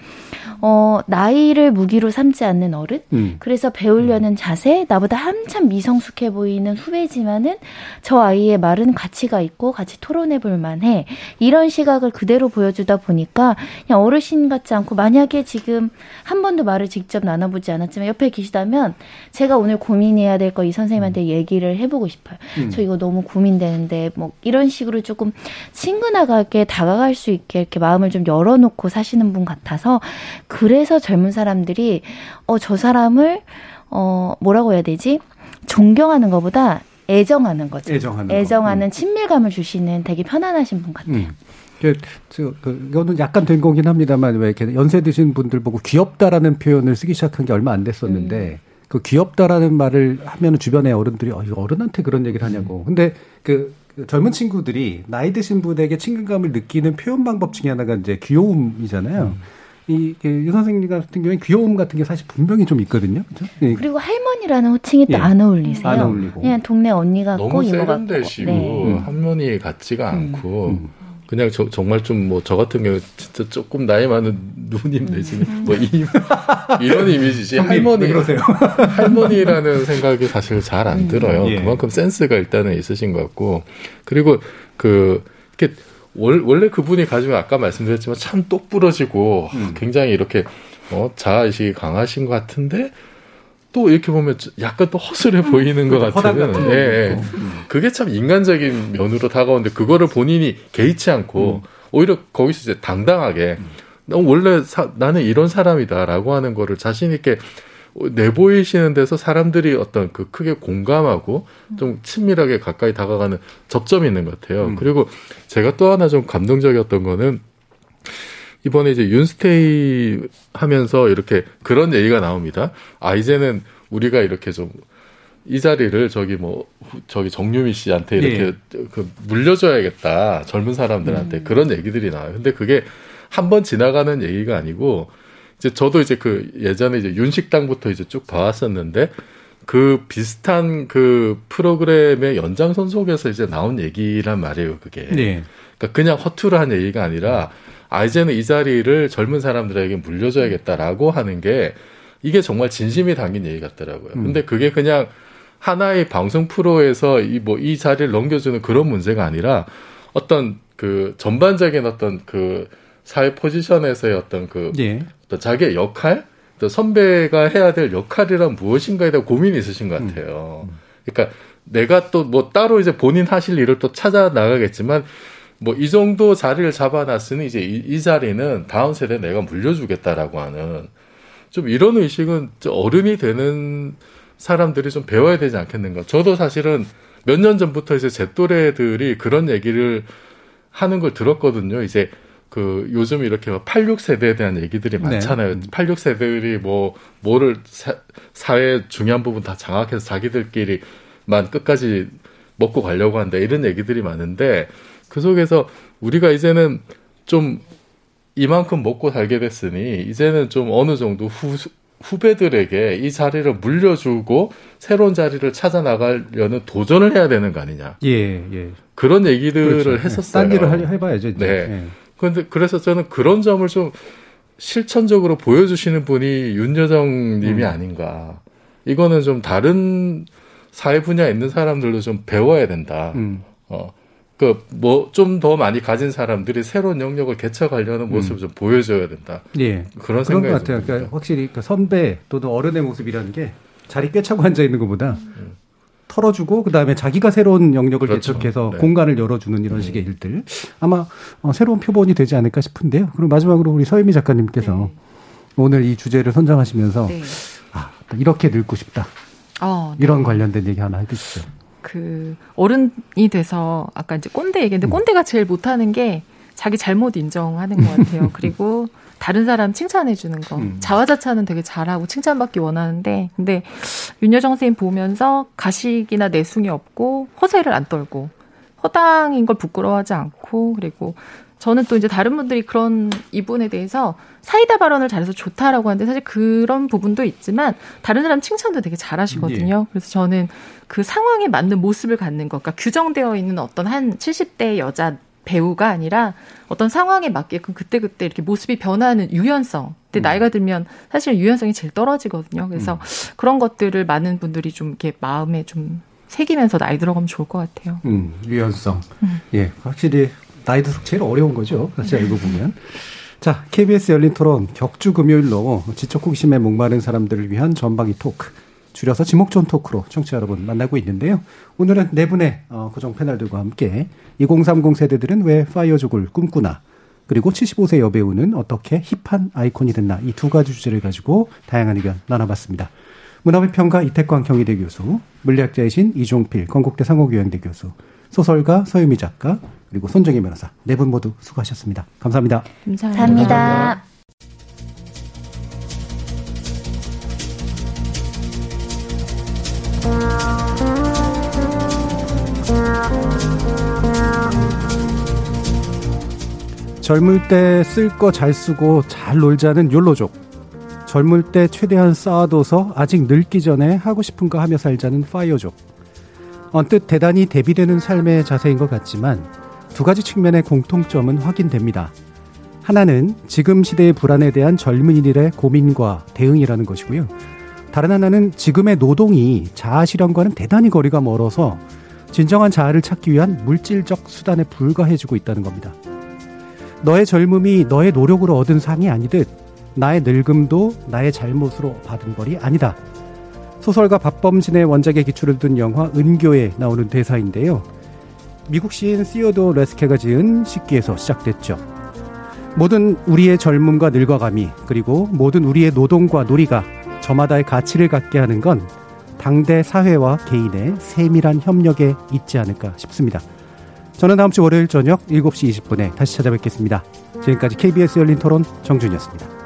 어, 나이를 무기로 삼지 않는 어른. 음. 그래서 배우려는 자세 나보다 한참 미성숙해 보이는 후배지만은 저 아이의 말은 가치가 있고 같이 토론해 볼 만해. 이런 시각을 그대로 보여주다 보니까 그냥 어르신 같지 않고 만약에 지금 한 번도 말을 직접 나눠보지 않았지만 옆에 계시다면 제가 오늘 고민해야 될 거 이 선생님한테 음. 얘기를 해보고 싶어요. 음. 저 이거 너무 고민되는데 뭐 이런 식으로 조금 친근하게 다가갈 수 있게 이렇게 마음을 좀 열어놓고 사시는 분 같아서 그래서 젊은 사람들이 어 저 사람을 어 뭐라고 해야 되지? 존경하는 것보다 애정하는 거죠. 애정하는, 애정하는 음. 친밀감을 주시는 되게 편안하신 분 같아요. 음. 그, 저, 그, 이거는 약간 된 거긴 합니다만, 왜 이렇게 연세 드신 분들 보고 귀엽다라는 표현을 쓰기 시작한 게 얼마 안 됐었는데, 음. 그 귀엽다라는 말을 하면 주변의 어른들이, 어, 이거 어른한테 그런 얘기를 하냐고. 근데 그, 그 젊은 친구들이 나이 드신 분에게 친근감을 느끼는 표현 방법 중에 하나가 이제 귀여움이잖아요. 음. 이유 그 선생님 같은 경우에 귀여움 같은 게 사실 분명히 좀 있거든요. 그렇죠? 네. 그리고 할머니라는 호칭이 예. 또안 어울리세요. 안 어울리고. 그냥 동네 언니 같고 너무 세련되시고 네. 할머니 같지가 음. 않고 음. 그냥 저, 정말 좀 뭐 저 같은 경우 진짜 조금 나이 많은 누님 내지는 음. 뭐 이, 이런 이미지지 할머니 그러세요. 할머니라는 생각이 사실 잘 안 들어요. 예. 그만큼 센스가 일단은 있으신 것 같고 그리고 그 이렇게 월, 원래 그분이 가지고 아까 말씀드렸지만 참 똑부러지고 음. 굉장히 이렇게 어, 자아의식이 강하신 것 같은데 또 이렇게 보면 약간 또 허술해 보이는 것 같은. 예, 예. 음. 그게 참 인간적인 면으로 다가오는데 그거를 본인이 개의치 않고 음. 오히려 거기서 이제 당당하게 음. 원래 사, 나는 이런 사람이다라고 하는 거를 자신 있게 내보이시는 데서 사람들이 어떤 그 크게 공감하고 좀 친밀하게 가까이 다가가는 접점이 있는 것 같아요. 음. 그리고 제가 또 하나 좀 감동적이었던 거는 이번에 이제 윤스테이 하면서 이렇게 그런 얘기가 나옵니다. 아, 이제는 우리가 이렇게 좀 이 자리를 저기 뭐 저기 정유미 씨한테 이렇게 네. 그 물려줘야겠다 젊은 사람들한테 음. 그런 얘기들이 나와요. 근데 그게 한 번 지나가는 얘기가 아니고 이제 저도 이제 그 예전에 이제 윤식당부터 이제 쭉 봐왔었는데 그 비슷한 그 프로그램의 연장선 속에서 이제 나온 얘기란 말이에요, 그게. 네. 그러니까 그냥 허투루 한 얘기가 아니라 아 이제는 이 자리를 젊은 사람들에게 물려줘야겠다라고 하는 게 이게 정말 진심이 담긴 얘기 같더라고요. 음. 근데 그게 그냥 하나의 방송 프로에서 이 뭐이 뭐 이 자리를 넘겨주는 그런 문제가 아니라 어떤 그 전반적인 어떤 그 사회 포지션에서의 어떤 그 예. 또 자기의 역할, 또 선배가 해야 될 역할이란 무엇인가에 대한 고민이 있으신 것 같아요. 음. 그러니까 내가 또 뭐 따로 이제 본인 하실 일을 또 찾아 나가겠지만 뭐 이 정도 자리를 잡아놨으니 이제 이, 이 자리는 다음 세대 내가 물려주겠다라고 하는 좀 이런 의식은 어른이 되는 사람들이 좀 배워야 되지 않겠는가. 저도 사실은 몇 년 전부터 이제 제 또래들이 그런 얘기를 하는 걸 들었거든요. 이제 그 요즘 이렇게 86세대에 대한 얘기들이 네. 많잖아요. 네. 86세대들이 뭐 뭐를 사, 사회 중요한 부분 다 장악해서 자기들끼리만 끝까지 먹고 가려고 한다 이런 얘기들이 많은데 그 속에서 우리가 이제는 좀 이만큼 먹고 살게 됐으니 이제는 좀 어느 정도 후, 후배들에게 이 자리를 물려주고 새로운 자리를 찾아 나가려는 도전을 해야 되는 거 아니냐. 예, 예. 그런 얘기들을 그렇죠. 했었어요. 딴 일을 해봐야죠. 이제. 네. 예. 그런데 그래서 저는 그런 점을 좀 실천적으로 보여주시는 분이 윤여정 님이 음. 아닌가. 이거는 좀 다른 사회 분야에 있는 사람들도 좀 배워야 된다. 음. 어. 그 뭐 좀 더 많이 가진 사람들이 새로운 영역을 개척하려는 음. 모습을 음. 좀 보여줘야 된다. 예. 그런 생각이 그런 것 같아요. 그러니까 확실히 그 선배 또는 어른의 모습이라는 게 자리 꿰차고 앉아 있는 것보다 음. 털어주고 그 다음에 자기가 새로운 영역을 그렇죠. 개척해서 네. 공간을 열어주는 이런 음. 식의 일들 아마 어, 새로운 표본이 되지 않을까 싶은데요. 그리고 마지막으로 우리 서유미 작가님께서 네. 오늘 이 주제를 선정하시면서 네. 아 이렇게 늙고 싶다. 어, 네. 이런 관련된 얘기 하나 해주시죠. 그 어른이 돼서 아까 이제 꼰대 얘기했는데 음. 꼰대가 제일 못하는 게 자기 잘못 인정하는 것 같아요. 그리고 다른 사람 칭찬해 주는 거. 음. 자화자찬은 되게 잘하고 칭찬받기 원하는데 근데 윤여정 선생님 보면서 가식이나 내숭이 없고 허세를 안 떨고 허당인 걸 부끄러워하지 않고 그리고 저는 또 이제 다른 분들이 그런 이분에 대해서 사이다 발언을 잘해서 좋다라고 하는데 사실 그런 부분도 있지만 다른 사람 칭찬도 되게 잘하시거든요. 예. 그래서 저는 그 상황에 맞는 모습을 갖는 것, 그러니까 규정되어 있는 어떤 한 70대 여자 배우가 아니라 어떤 상황에 맞게끔 그때그때 이렇게 모습이 변하는 유연성. 근데 음. 나이가 들면 사실 유연성이 제일 떨어지거든요. 그래서 음. 그런 것들을 많은 분들이 좀 이렇게 마음에 좀 새기면서 나이 들어가면 좋을 것 같아요. 음, 유연성. 음. 예, 확실히 나이 들수록 제일 어려운 거죠. 사실 알고 보면. 자, KBS 열린 토론 격주 금요일로 지적 호기심에 목마른 사람들을 위한 전방위 토크. 줄여서 지목전 토크로 청취자 여러분 만나고 있는데요. 오늘은 네 분의 어, 고정 패널들과 함께 2030 세대들은 왜 파이어족을 꿈꾸나 그리고 75세 여배우는 어떻게 힙한 아이콘이 됐나 이 두 가지 주제를 가지고 다양한 의견 나눠봤습니다. 문화비평가 이태광 경희대 교수, 물리학자이신 이종필 건국대 상호교양대 교수, 소설가 서유미 작가, 그리고 손정희 변호사 네 분 모두 수고하셨습니다. 감사합니다. 감사합니다. 감사합니다. 젊을 때 쓸 거 잘 쓰고 잘 놀자는 욜로족. 젊을 때 최대한 쌓아둬서 아직 늙기 전에 하고 싶은 거 하며 살자는 파이어족. 언뜻 대단히 대비되는 삶의 자세인 것 같지만 두 가지 측면의 공통점은 확인됩니다. 하나는 지금 시대의 불안에 대한 젊은이들의 고민과 대응이라는 것이고요. 다른 하나는 지금의 노동이 자아 실현과는 대단히 거리가 멀어서 진정한 자아를 찾기 위한 물질적 수단에 불과해지고 있다는 겁니다. 너의 젊음이 너의 노력으로 얻은 상이 아니듯 나의 늙음도 나의 잘못으로 받은 벌이 아니다. 소설가 박범진의 원작의 기초를 둔 영화 은교에 나오는 대사인데요. 미국 시인 시어도 레스케가 지은 식기에서 시작됐죠. 모든 우리의 젊음과 늙어감이 그리고 모든 우리의 노동과 놀이가 저마다의 가치를 갖게 하는 건 당대 사회와 개인의 세밀한 협력에 있지 않을까 싶습니다. 저는 다음 주 월요일 저녁 7시 20분에 다시 찾아뵙겠습니다. 지금까지 KBS 열린 토론 정준이었습니다.